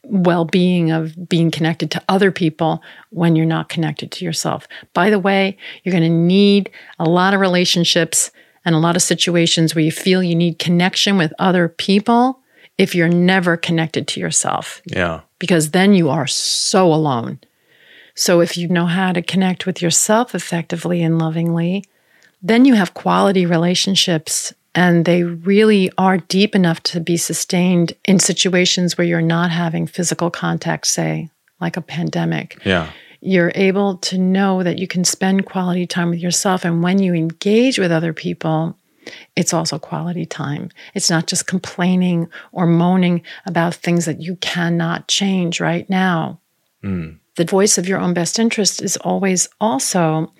Speaker 1: well being of being connected to other people when you're not connected to yourself. By the way, you're going to need a lot of relationships and a lot of situations where you feel you need connection with other people if you're never connected to yourself
Speaker 2: Yeah.
Speaker 1: because then you are so alone. So if you know how to connect with yourself effectively and lovingly, then you have quality relationships and they really are deep enough to be sustained in situations where you're not having physical contact, say, like a pandemic.
Speaker 2: Yeah.
Speaker 1: You're able to know that you can spend quality time with yourself. And when you engage with other people, it's also quality time. It's not just complaining or moaning about things that you cannot change right now. Hmm. The voice of your own best interest is always also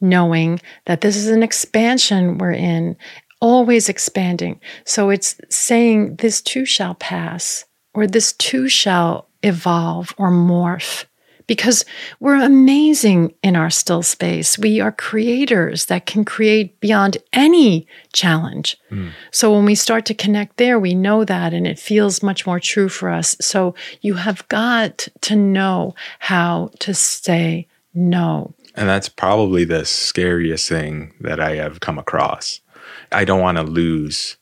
Speaker 1: knowing that this is an expansion we're in, always expanding. So it's saying this too shall pass, or this too shall evolve or morph because we're amazing in our still space. We are creators that can create beyond any challenge. Hmm. So when we start to connect there, we know that and it feels much more true for us. So you have got to know how to say no.
Speaker 2: And that's probably the scariest thing that I have come across. I don't want to lose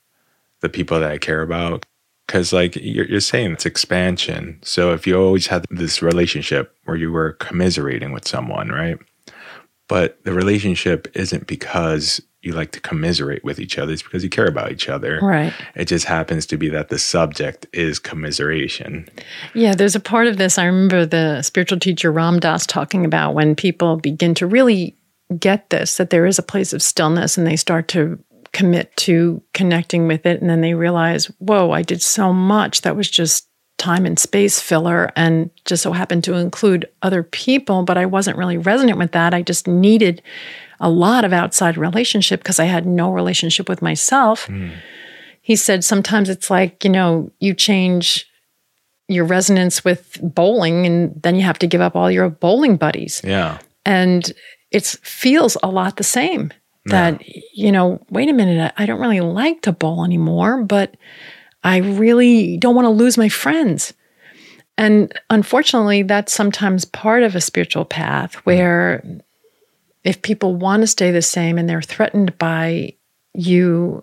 Speaker 2: the people that I care about because, like you're, you're saying, it's expansion. So if you always had this relationship where you were commiserating with someone, right? But the relationship isn't because you like to commiserate with each other, it's because you care about each other.
Speaker 1: Right.
Speaker 2: It just happens to be that the subject is commiseration.
Speaker 1: Yeah, there's a part of this. I remember the spiritual teacher Ram Dass talking about when people begin to really get this, that there is a place of stillness and they start to commit to connecting with it. And then they realize, whoa, I did so much that was just time and space filler and just so happened to include other people, but I wasn't really resonant with that. I just needed a lot of outside relationship because I had no relationship with myself. Hmm. He said sometimes it's like, you know, you change your resonance with bowling and then you have to give up all your bowling buddies
Speaker 2: Yeah.
Speaker 1: and it feels a lot the same that you know wait a minute I, I don't really like to bowl anymore but i really don't want to lose my friends and unfortunately that's sometimes part of a spiritual path mm-hmm. where if people want to stay the same and they're threatened by you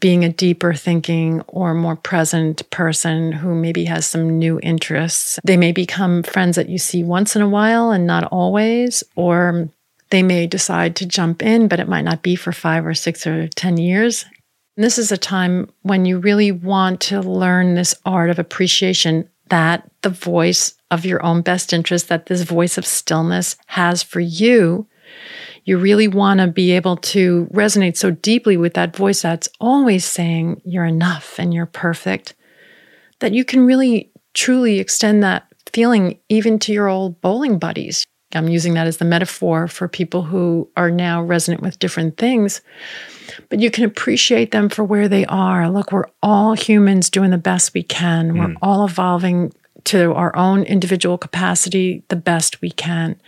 Speaker 1: being a deeper thinking or more present person who maybe has some new interests. They may become friends that you see once in a while and not always, or they may decide to jump in, but it might not be for five or six or 10 years. And this is a time when you really want to learn this art of appreciation that the voice of your own best interest, that this voice of stillness has for you you really want to be able to resonate so deeply with that voice that's always saying you're enough and you're perfect that you can really truly extend that feeling even to your old bowling buddies. I'm using that as the metaphor for people who are now resonant with different things. But you can appreciate them for where they are. Look, we're all humans doing the best we can. We're mm. all evolving to our own individual capacity the best we can.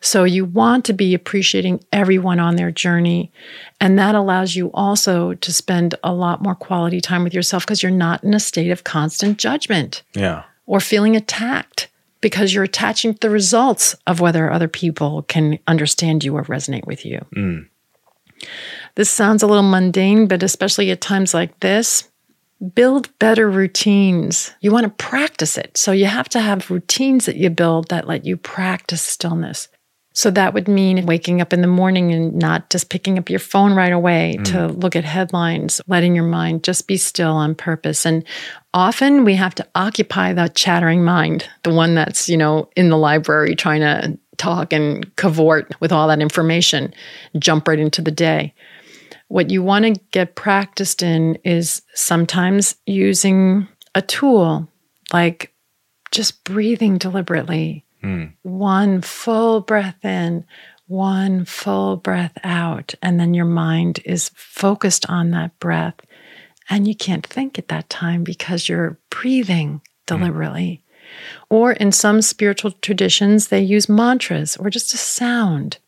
Speaker 1: So you want to be appreciating everyone on their journey. And that allows you also to spend a lot more quality time with yourself because you're not in a state of constant judgment
Speaker 2: Yeah.
Speaker 1: or feeling attacked because you're attaching to the results of whether other people can understand you or resonate with you. Mm. This sounds a little mundane, but especially at times like this, build better routines. You want to practice it. So you have to have routines that you build that let you practice stillness. So that would mean waking up in the morning and not just picking up your phone right away mm. to look at headlines, letting your mind just be still on purpose. And often we have to occupy that chattering mind, the one that's, you know, in the library trying to talk and cavort with all that information, jump right into the day. What you want to get practiced in is sometimes using a tool like just breathing deliberately. Mm. One full breath in, one full breath out, and then your mind is focused on that breath. And you can't think at that time because you're breathing deliberately. Mm. Or in some spiritual traditions, they use mantras or just a sound.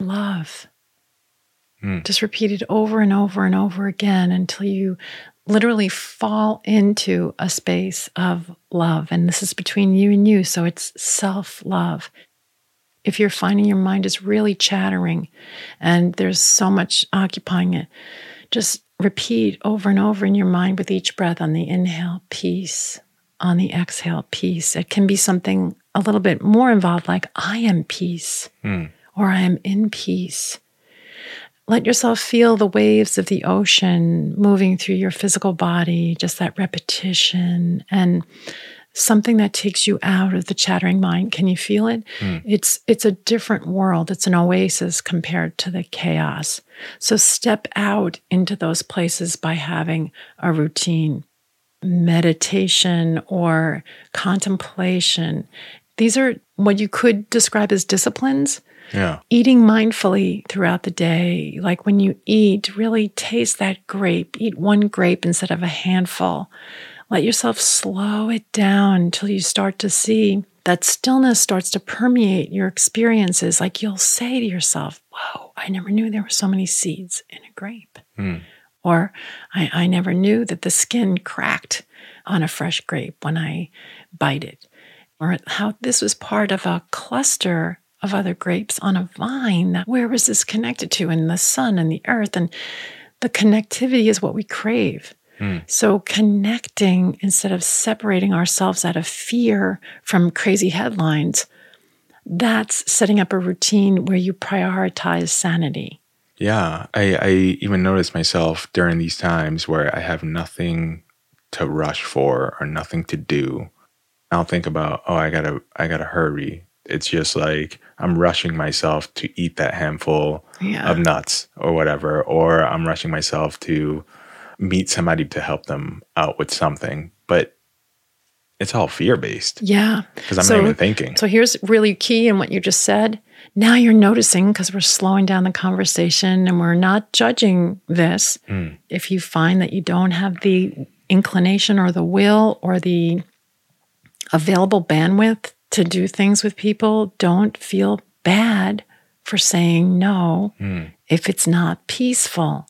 Speaker 1: Love. Mm. Just repeat it over and over and over again until you literally fall into a space of love. And this is between you and you. So it's self love. If you're finding your mind is really chattering and there's so much occupying it, just repeat over and over in your mind with each breath on the inhale, peace, on the exhale, peace. It can be something a little bit more involved, like I am peace mm. or I am in peace. Let yourself feel the waves of the ocean moving through your physical body, just that repetition and something that takes you out of the chattering mind. Can you feel it? Mm. It's it's a different world. It's an oasis compared to the chaos. So step out into those places by having a routine meditation or contemplation. These are what you could describe as disciplines
Speaker 2: yeah.
Speaker 1: Eating mindfully throughout the day, like when you eat, really taste that grape. Eat one grape instead of a handful. Let yourself slow it down until you start to see that stillness starts to permeate your experiences. Like you'll say to yourself, Whoa, I never knew there were so many seeds in a grape. Mm. Or I, I never knew that the skin cracked on a fresh grape when I bite it. Or how this was part of a cluster of other grapes on a vine. Where was this connected to? And the sun and the earth. And the connectivity is what we crave. Mm. So, connecting instead of separating ourselves out of fear from crazy headlines, that's setting up a routine where you prioritize sanity.
Speaker 2: Yeah. I, I even notice myself during these times where I have nothing to rush for or nothing to do. I'll think about, oh, I gotta, I gotta hurry. It's just like I'm rushing myself to eat that handful yeah. of nuts or whatever, or I'm rushing myself to meet somebody to help them out with something. But it's all fear based.
Speaker 1: Yeah.
Speaker 2: Because I'm so, not even thinking.
Speaker 1: So here's really key in what you just said. Now you're noticing because we're slowing down the conversation and we're not judging this. Mm. If you find that you don't have the inclination or the will or the available bandwidth to do things with people, don't feel bad for saying no mm. if it's not peaceful.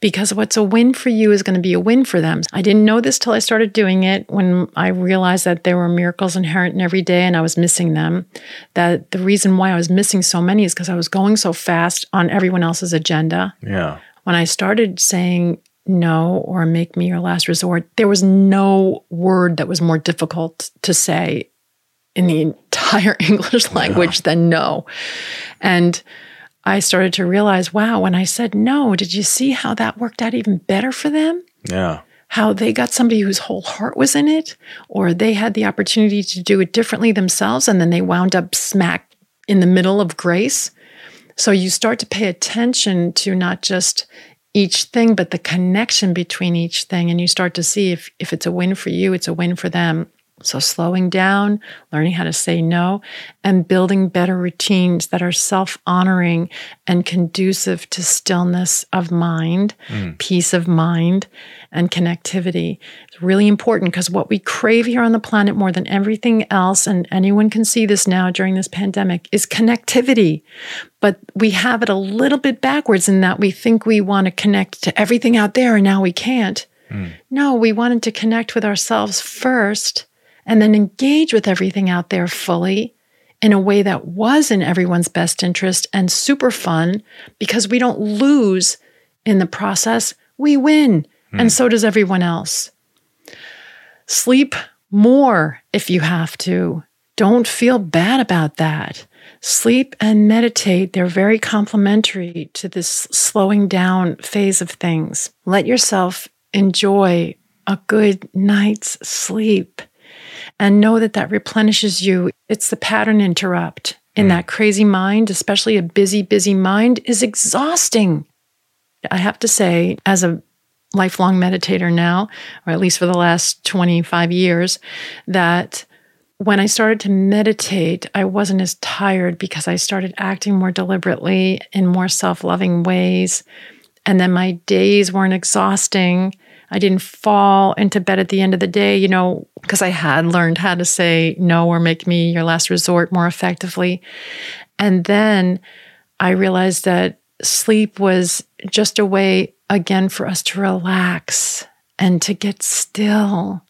Speaker 1: Because what's a win for you is going to be a win for them. I didn't know this till I started doing it when I realized that there were miracles inherent in every day and I was missing them. That the reason why I was missing so many is because I was going so fast on everyone else's agenda.
Speaker 2: Yeah.
Speaker 1: When I started saying no or make me your last resort, there was no word that was more difficult to say in the entire English language than no. And I started to realize, wow, when I said no, did you see how that worked out even better for them?
Speaker 2: Yeah.
Speaker 1: How they got somebody whose whole heart was in it, or they had the opportunity to do it differently themselves, and then they wound up smack in the middle of grace. So you start to pay attention to not just each thing, but the connection between each thing. And you start to see if, if it's a win for you, it's a win for them. So, slowing down, learning how to say no, and building better routines that are self honoring and conducive to stillness of mind, mm. peace of mind, and connectivity. It's really important because what we crave here on the planet more than everything else, and anyone can see this now during this pandemic, is connectivity. But we have it a little bit backwards in that we think we want to connect to everything out there and now we can't. Mm. No, we wanted to connect with ourselves first and then engage with everything out there fully in a way that was in everyone's best interest and super fun because we don't lose in the process, we win. Mm. And so does everyone else. Sleep more if you have to. Don't feel bad about that. Sleep and meditate, they're very complementary to this slowing down phase of things. Let yourself enjoy a good night's sleep and know that that replenishes you. It's the pattern interrupt. in hmm. that crazy mind, especially a busy, busy mind, is exhausting. I have to say, as a lifelong meditator now, or at least for the last 25 years, that when I started to meditate, I wasn't as tired because I started acting more deliberately in more self loving ways. And then my days weren't exhausting. I didn't fall into bed at the end of the day, you know, because I had learned how to say no or make me your last resort more effectively. And then I realized that sleep was just a way, again, for us to relax and to get still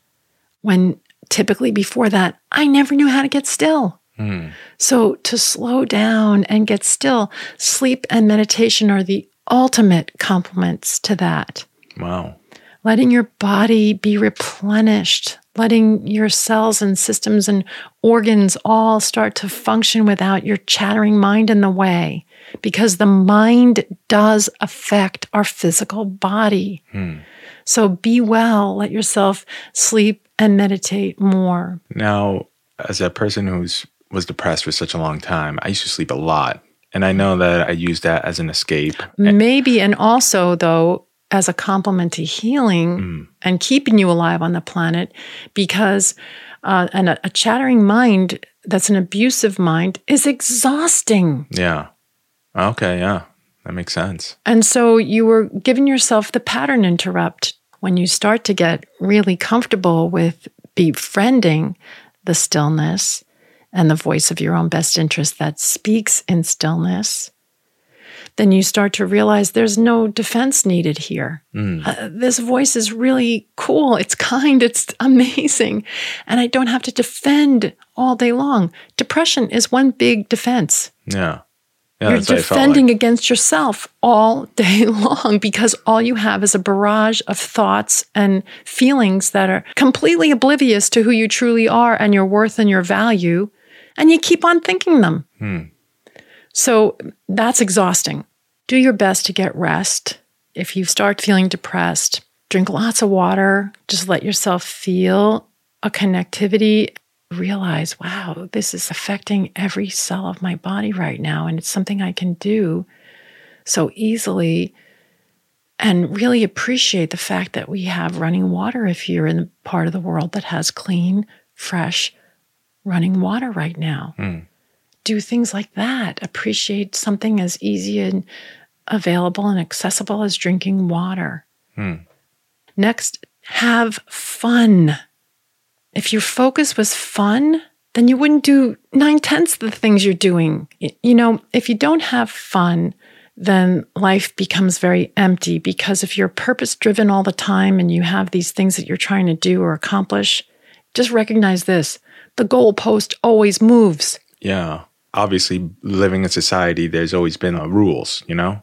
Speaker 1: when typically before that, I never knew how to get still. Mm. So to slow down and get still, sleep and meditation are the ultimate complements to that.
Speaker 2: Wow.
Speaker 1: Letting your body be replenished, letting your cells and systems and organs all start to function without your chattering mind in the way, because the mind does affect our physical body. Hmm. So be well, let yourself sleep and meditate more.
Speaker 2: Now, as a person who's was depressed for such a long time, I used to sleep a lot. And I know that I used that as an escape.
Speaker 1: Maybe, and also, though, as a complement to healing mm. and keeping you alive on the planet, because uh, and a, a chattering mind that's an abusive mind is exhausting.
Speaker 2: Yeah. Okay. Yeah. That makes sense.
Speaker 1: And so you were giving yourself the pattern interrupt when you start to get really comfortable with befriending the stillness and the voice of your own best interest that speaks in stillness, then you start to realize there's no defense needed here. Mm. Uh, this voice is really cool. It's kind. It's amazing. And I don't have to defend all day long. Depression is one big defense.
Speaker 2: Yeah.
Speaker 1: Yeah, You're defending like. against yourself all day long because all you have is a barrage of thoughts and feelings that are completely oblivious to who you truly are and your worth and your value. And you keep on thinking them. Hmm. So that's exhausting. Do your best to get rest. If you start feeling depressed, drink lots of water. Just let yourself feel a connectivity realize, wow, this is affecting every cell of my body right now. And it's something I can do so easily. And really appreciate the fact that we have running water if you're in the part of the world that has clean, fresh running water right now. Mm. Do things like that. Appreciate something as easy and available and accessible as drinking water. Mm. Next, have fun. If your focus was fun, then you wouldn't do nine tenths of the things you're doing. You know, if you don't have fun, then life becomes very empty because if you're purpose driven all the time and you have these things that you're trying to do or accomplish, just recognize this the goalpost always moves.
Speaker 2: Yeah. Obviously, living in society, there's always been uh, rules, you know?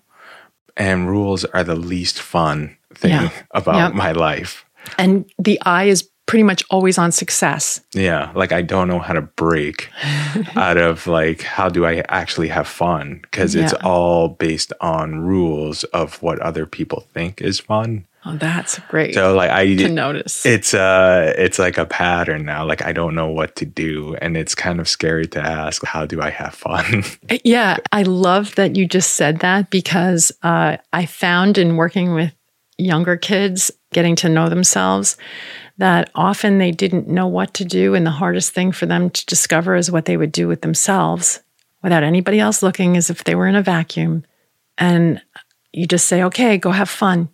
Speaker 2: And rules are the least fun thing yeah. about yep. my life.
Speaker 1: And the eye is pretty much always on success.
Speaker 2: Yeah, like I don't know how to break out of like how do I actually have fun because yeah. it's all based on rules of what other people think is fun.
Speaker 1: Oh, that's great.
Speaker 2: So like I
Speaker 1: to notice.
Speaker 2: It's uh it's like a pattern now. Like I don't know what to do and it's kind of scary to ask how do I have fun?
Speaker 1: yeah, I love that you just said that because uh I found in working with younger kids getting to know themselves that often they didn't know what to do. And the hardest thing for them to discover is what they would do with themselves without anybody else looking, as if they were in a vacuum. And you just say, okay, go have fun.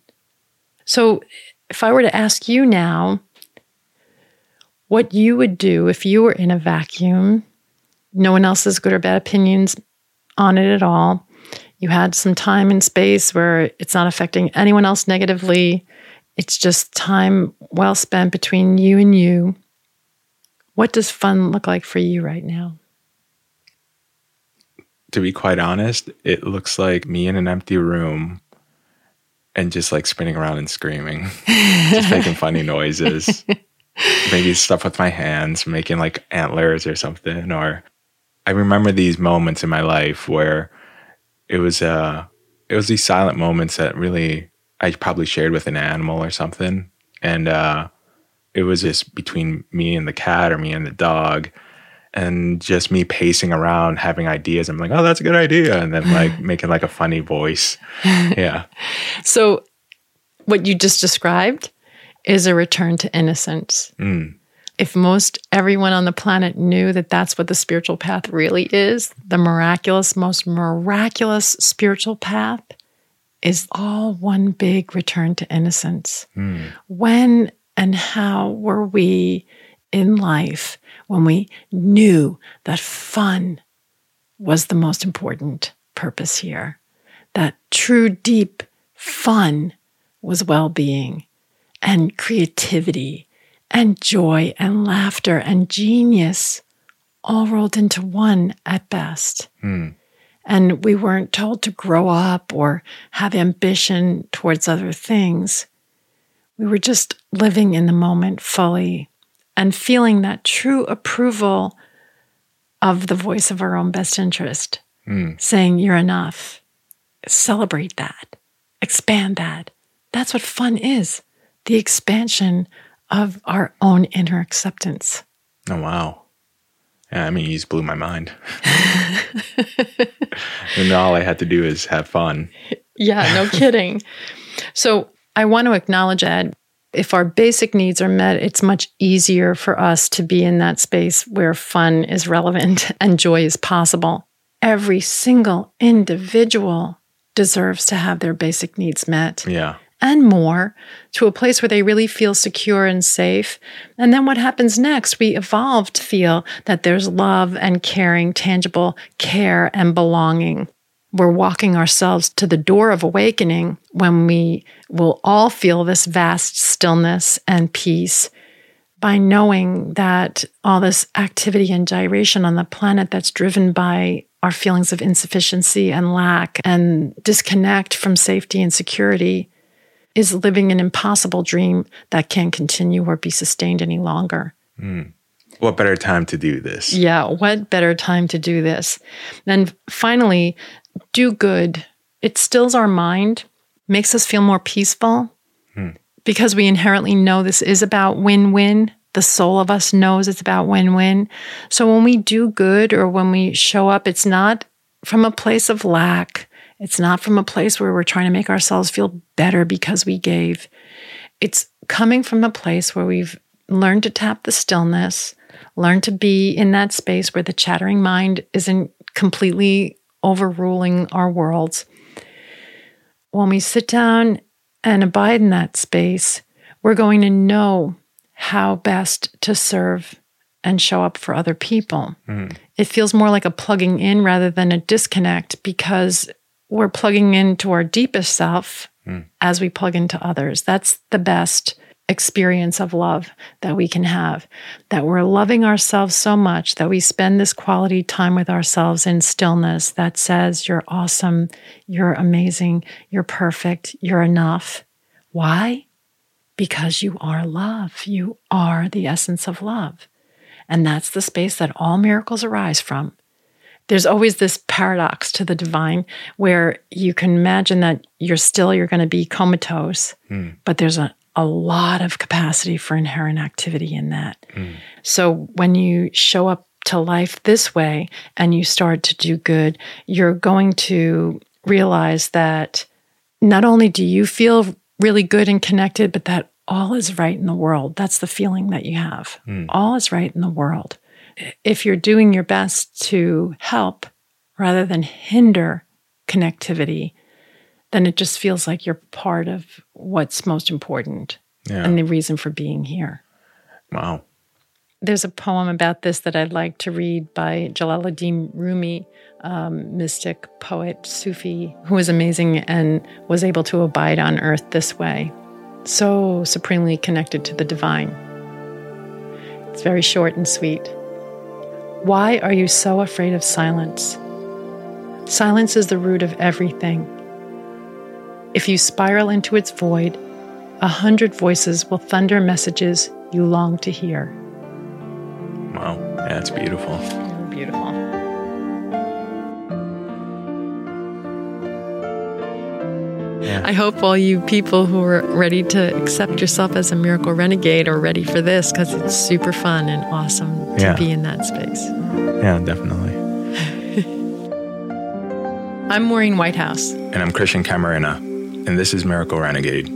Speaker 1: So if I were to ask you now what you would do if you were in a vacuum, no one else's good or bad opinions on it at all. You had some time and space where it's not affecting anyone else negatively. It's just time well spent between you and you. What does fun look like for you right now?
Speaker 2: To be quite honest, it looks like me in an empty room and just like spinning around and screaming, just making funny noises. Maybe stuff with my hands, making like antlers or something. Or I remember these moments in my life where it was uh it was these silent moments that really I probably shared with an animal or something. And uh, it was just between me and the cat or me and the dog. And just me pacing around having ideas. I'm like, oh, that's a good idea. And then like making like a funny voice. Yeah.
Speaker 1: So, what you just described is a return to innocence. Mm. If most everyone on the planet knew that that's what the spiritual path really is, the miraculous, most miraculous spiritual path is all one big return to innocence. Hmm. When and how were we in life when we knew that fun was the most important purpose here? That true, deep fun was well being and creativity and joy and laughter and genius all rolled into one at best. Hmm. And we weren't told to grow up or have ambition towards other things. We were just living in the moment fully and feeling that true approval of the voice of our own best interest, hmm. saying, You're enough. Celebrate that, expand that. That's what fun is the expansion of our own inner acceptance.
Speaker 2: Oh wow. Yeah, I mean, you just blew my mind. and all I had to do is have fun.
Speaker 1: Yeah, no kidding. So I want to acknowledge, Ed, if our basic needs are met, it's much easier for us to be in that space where fun is relevant and joy is possible. Every single individual deserves to have their basic needs met
Speaker 2: Yeah.
Speaker 1: and more to a place where they really feel secure and safe. And then what happens next? We evolve to feel that there's love and caring, tangible care and belonging. We're walking ourselves to the door of awakening when we will all feel this vast stillness and peace by knowing that all this activity and gyration on the planet that's driven by our feelings of insufficiency and lack and disconnect from safety and security is living an impossible dream that can't continue or be sustained any longer. Hmm.
Speaker 2: What better time to do this?
Speaker 1: Yeah, what better time to do this? Then finally, do good. It stills our mind, makes us feel more peaceful hmm. because we inherently know this is about win win. The soul of us knows it's about win win. So when we do good or when we show up, it's not from a place of lack. It's not from a place where we're trying to make ourselves feel better because we gave. It's coming from a place where we've learned to tap the stillness, learn to be in that space where the chattering mind isn't completely overruling our worlds. When we sit down and abide in that space, we're going to know how best to serve and show up for other people. Hmm. It feels more like a plugging in rather than a disconnect because we're plugging into our deepest self hmm. as we plug into others. That's the best experience of love that we can have. That we're loving ourselves so much that we spend this quality time with ourselves in stillness that says, You're awesome, you're amazing, you're perfect, you're enough. Why? Because you are love. You are the essence of love. And that's the space that all miracles arise from. There's always this paradox to the divine where you can imagine that you're still, you're going to be comatose, hmm. but there's a, a lot of capacity for inherent activity in that. Hmm. So when you show up to life this way and you start to do good, you're going to realize that not only do you feel really good and connected, but that all is right in the world. That's the feeling that you have. Hmm. All is right in the world. If you're doing your best to help rather than hinder connectivity, then it just feels like you're part of what's most important
Speaker 2: Yeah.
Speaker 1: and the reason for being here.
Speaker 2: wow.
Speaker 1: There's a poem about this that I'd like to read by Jalaluddin Rumi, um, mystic, poet, Sufi, who was amazing and was able to abide on earth this way, so supremely connected to the divine. It's very short and sweet. Why are you so afraid of silence? Silence is the root of everything. If you spiral into its void, a hundred voices will thunder messages you long to hear.
Speaker 2: Wow. That's beautiful.
Speaker 1: Beautiful.
Speaker 2: Yeah.
Speaker 1: I hope all you people who are ready to accept yourself as a miracle renegade are ready for this because it's super fun and awesome to
Speaker 2: Yeah.
Speaker 1: be in that space.
Speaker 2: Yeah, definitely.
Speaker 1: I'm Maureen Whitehouse.
Speaker 2: And I'm Christian Camarena, and this is Miracle Renegade.